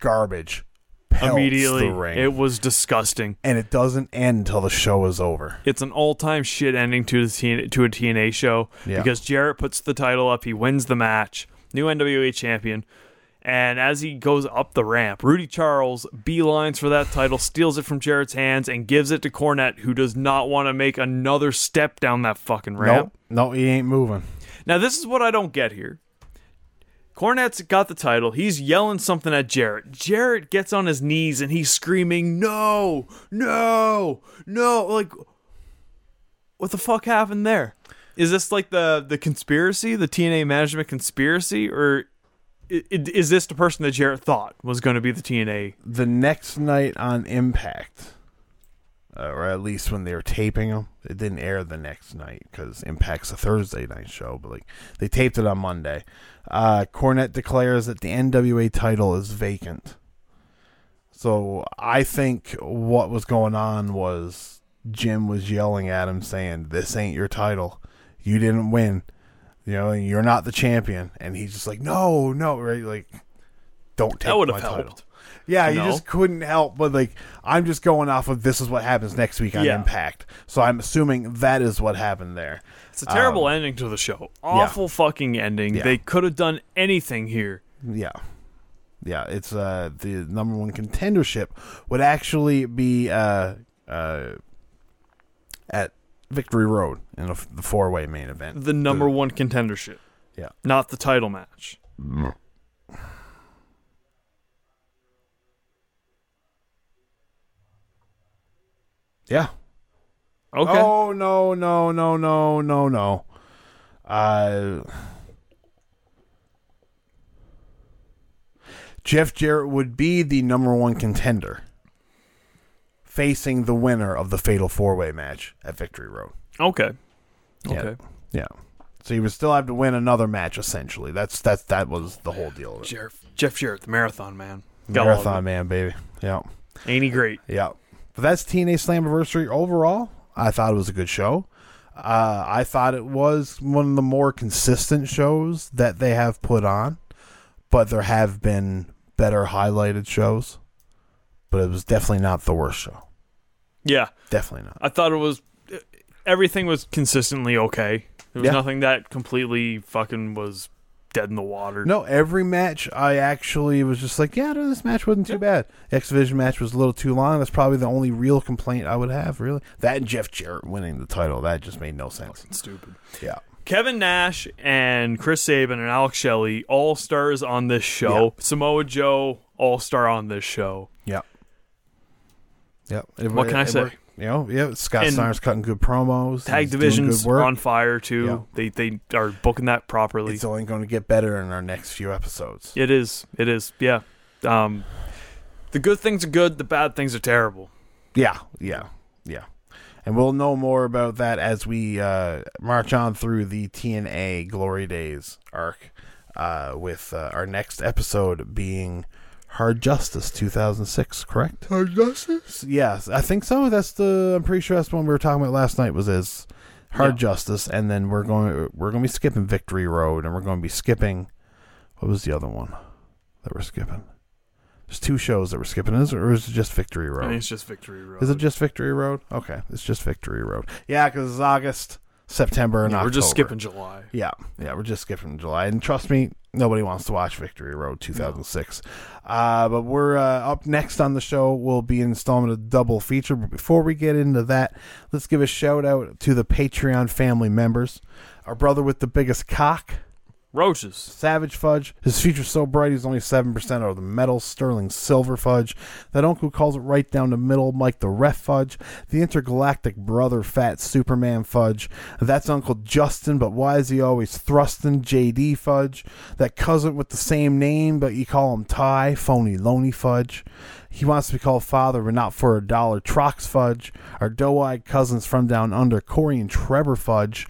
garbage pelts immediately. the ring. It was disgusting. and it doesn't end until the show is over. It's an all-time shit ending to the TN- to a TNA show Yeah. because Jarrett puts the title up, he wins the match, new NWA champion, and as he goes up the ramp, Rudy Charles beelines for that title, steals it from Jarrett's hands, and gives it to Cornette, who does not want to make another step down that fucking ramp. Nope, no, he ain't moving. Now, this is what I don't get here. Cornette's got the title. He's yelling something at Jarrett. Jarrett gets on his knees and he's screaming, "No, no, no!" Like, what the fuck happened there? Is this like the the conspiracy, the TNA management conspiracy, or is this the person that Jarrett thought was going to be the TNA? The next night on Impact, uh, or at least when they were taping them, it didn't air the next night because Impact's a Thursday night show. But like they taped it on Monday. Uh, Cornette declares that the NWA title is vacant. So I think what was going on was Jim was yelling at him saying, "This ain't your title. You didn't win. You know, you're not the champion." And he's just like, "No, no, right? Like, don't take That would my have title." Yeah, you No. just couldn't help but like I'm just going off of this is what happens next week on Yeah. Impact. So I'm assuming that is what happened there. It's a terrible ending to the show. Awful fucking ending. Um, Yeah. They could have done anything here. Yeah. Yeah, it's uh the number one contendership would actually be uh uh at Victory Road in the four way main event. The number one contendership, Yeah. not the title match. Yeah. Okay. Oh no no no no no no. Uh Jeff Jarrett would be the number one contender facing the winner of the fatal four way match at Victory Road. Okay. Yeah. Okay. Yeah. So he would still have to win another match essentially. That's that's that was the whole deal of it. Jeff, Jeff Jarrett, the marathon man. Gotta Marathon man, baby. Yeah. Ain't he great? Yeah. But that's TNA Slammiversary overall. I thought it was a good show. Uh, I thought it was one of the more consistent shows that they have put on, but there have been better highlighted shows. But it was definitely not the worst show. Yeah. Definitely not. I thought it was everything was consistently okay. There was Yeah. nothing that completely fucking was dead in the water. No, every match I actually was just like, yeah, no, this match wasn't too bad. X Division match was a little too long. That's probably the only real complaint I would have, really. That and Jeff Jarrett winning the title, that just made no sense. Stupid. Yeah. Kevin Nash and Chris Sabin and Alex Shelley, all stars on this show. Samoa Joe, all star on this show. Yeah. Yep. It- What can I say? worked. You know, yeah, Scott And Steiner's cutting good promos. Tag division's good work. on fire too. Yeah. They they are booking that properly. It's only going to get better in our next few episodes. It is. It is. Yeah. Um, the good things are good. The bad things are terrible. Yeah, yeah, yeah. And we'll know more about that as we uh, march on through the TNA Glory Days arc, uh, with uh, our next episode being Hard Justice 2006. Correct? Hard Justice. Yes, I think so. That's the. I'm pretty sure that's the one we were talking about last night. Was as Hard Yeah. Justice, and then we're going we're going to be skipping Victory Road, and we're going to be skipping. What was the other one that we're skipping? There's two shows that we're skipping. Is it, or is it just Victory Road? I think it's just Victory Road. Is it just Victory Road? Okay, it's just Victory Road. Yeah, because it's August, September, and Yeah, we're just skipping July. Yeah, yeah, we're just skipping July. And trust me, nobody wants to watch Victory Road 2006. Uh, but we're uh, up next on the show. We'll be installing a double feature. But before we get into that, let's give a shout out to the Patreon family members. Our brother with the biggest cock, Roaches. Savage Fudge. His future's so bright he's only 7% of the metal. Sterling Silver Fudge. That uncle calls it right down the middle. Mike the Ref Fudge. The intergalactic brother Fat Superman Fudge. That's Uncle Justin, but why is he always thrusting? JD Fudge. That cousin with the same name, but you call him Ty. Phony Loney Fudge. He wants to be called father, but not for a dollar. Trox Fudge. Our doe-eyed cousins from down under. Corey and Trevor Fudge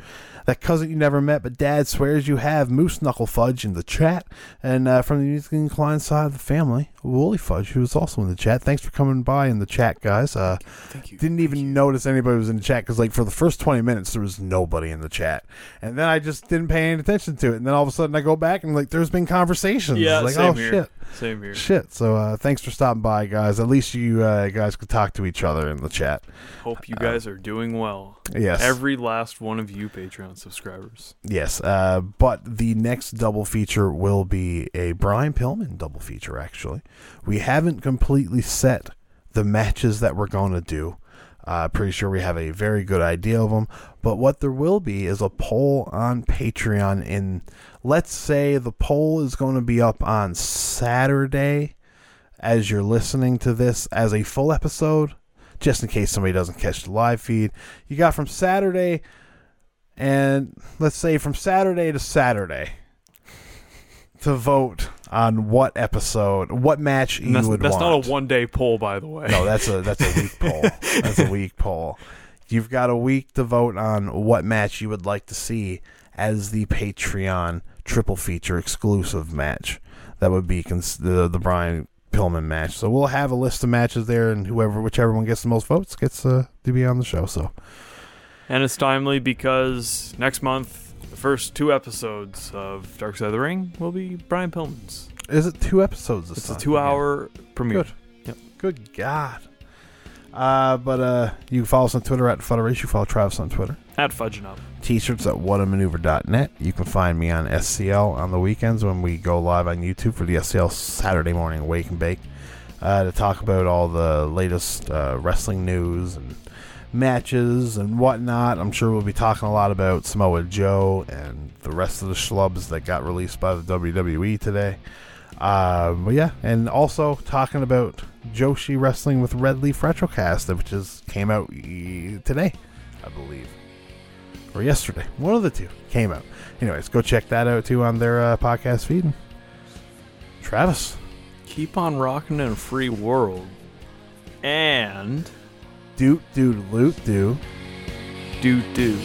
that cousin you never met, but dad swears you have, Moose Knuckle Fudge in the chat. And uh, from the musically inclined side of the family, Woolly Fudge, who was also in the chat. Thanks for coming by in the chat, guys. Uh, Thank you. didn't even notice anybody was in the chat because, like, for the first 20 minutes, there was nobody in the chat. And then I just didn't pay any attention to it. And then all of a sudden, I go back and, like, there's been conversations. Yeah, like, same oh, here. shit. Same here. Shit. So uh, thanks for stopping by, guys. At least you uh, guys could talk to each other in the chat. Hope you guys are doing well. Yes. Every last one of you Patreon subscribers. Yes, uh, but the next double feature will be a Brian Pillman double feature, actually. We haven't completely set the matches that we're going to do. Uh, pretty sure we have a very good idea of them. But what there will be is a poll on Patreon. In let's say the poll is going to be up on Saturday as you're listening to this as a full episode, just in case somebody doesn't catch the live feed. You got from Saturday and let's say from Saturday to Saturday to vote on what episode, what match you that's would that's want. That's not a one day poll, by the way. No, that's a that's a weak poll. That's a week poll. You've got a week to vote on what match you would like to see as the Patreon triple feature exclusive match. That would be cons- the the Brian Pillman match. So we'll have a list of matches there, and whoever whichever one gets the most votes gets uh, to be on the show. So And it's timely because next month, the first two episodes of Dark Side of the Ring will be Brian Pillman's. is it two episodes? This It's a two hour premiere. Good. Yep. Good God. Uh, but uh, you can follow us on Twitter at Fuderation. You follow Travis on Twitter. At Fudging Up. T-shirts at whatamaneuver.net. You can find me on SCL on the weekends when we go live on YouTube for the SCL Saturday morning Wake and Bake uh, to talk about all the latest uh, wrestling news and matches and whatnot. I'm sure we'll be talking a lot about Samoa Joe and the rest of the schlubs that got released by the WWE today. Uh, but yeah, and also talking about Joshi wrestling with Red Leaf Retrocast, which is came out today, I believe, or yesterday. One of the two came out. Anyways, go check that out too on their uh, podcast feed. Travis, Keep on rocking in a free world. And doot doot loot do. do do.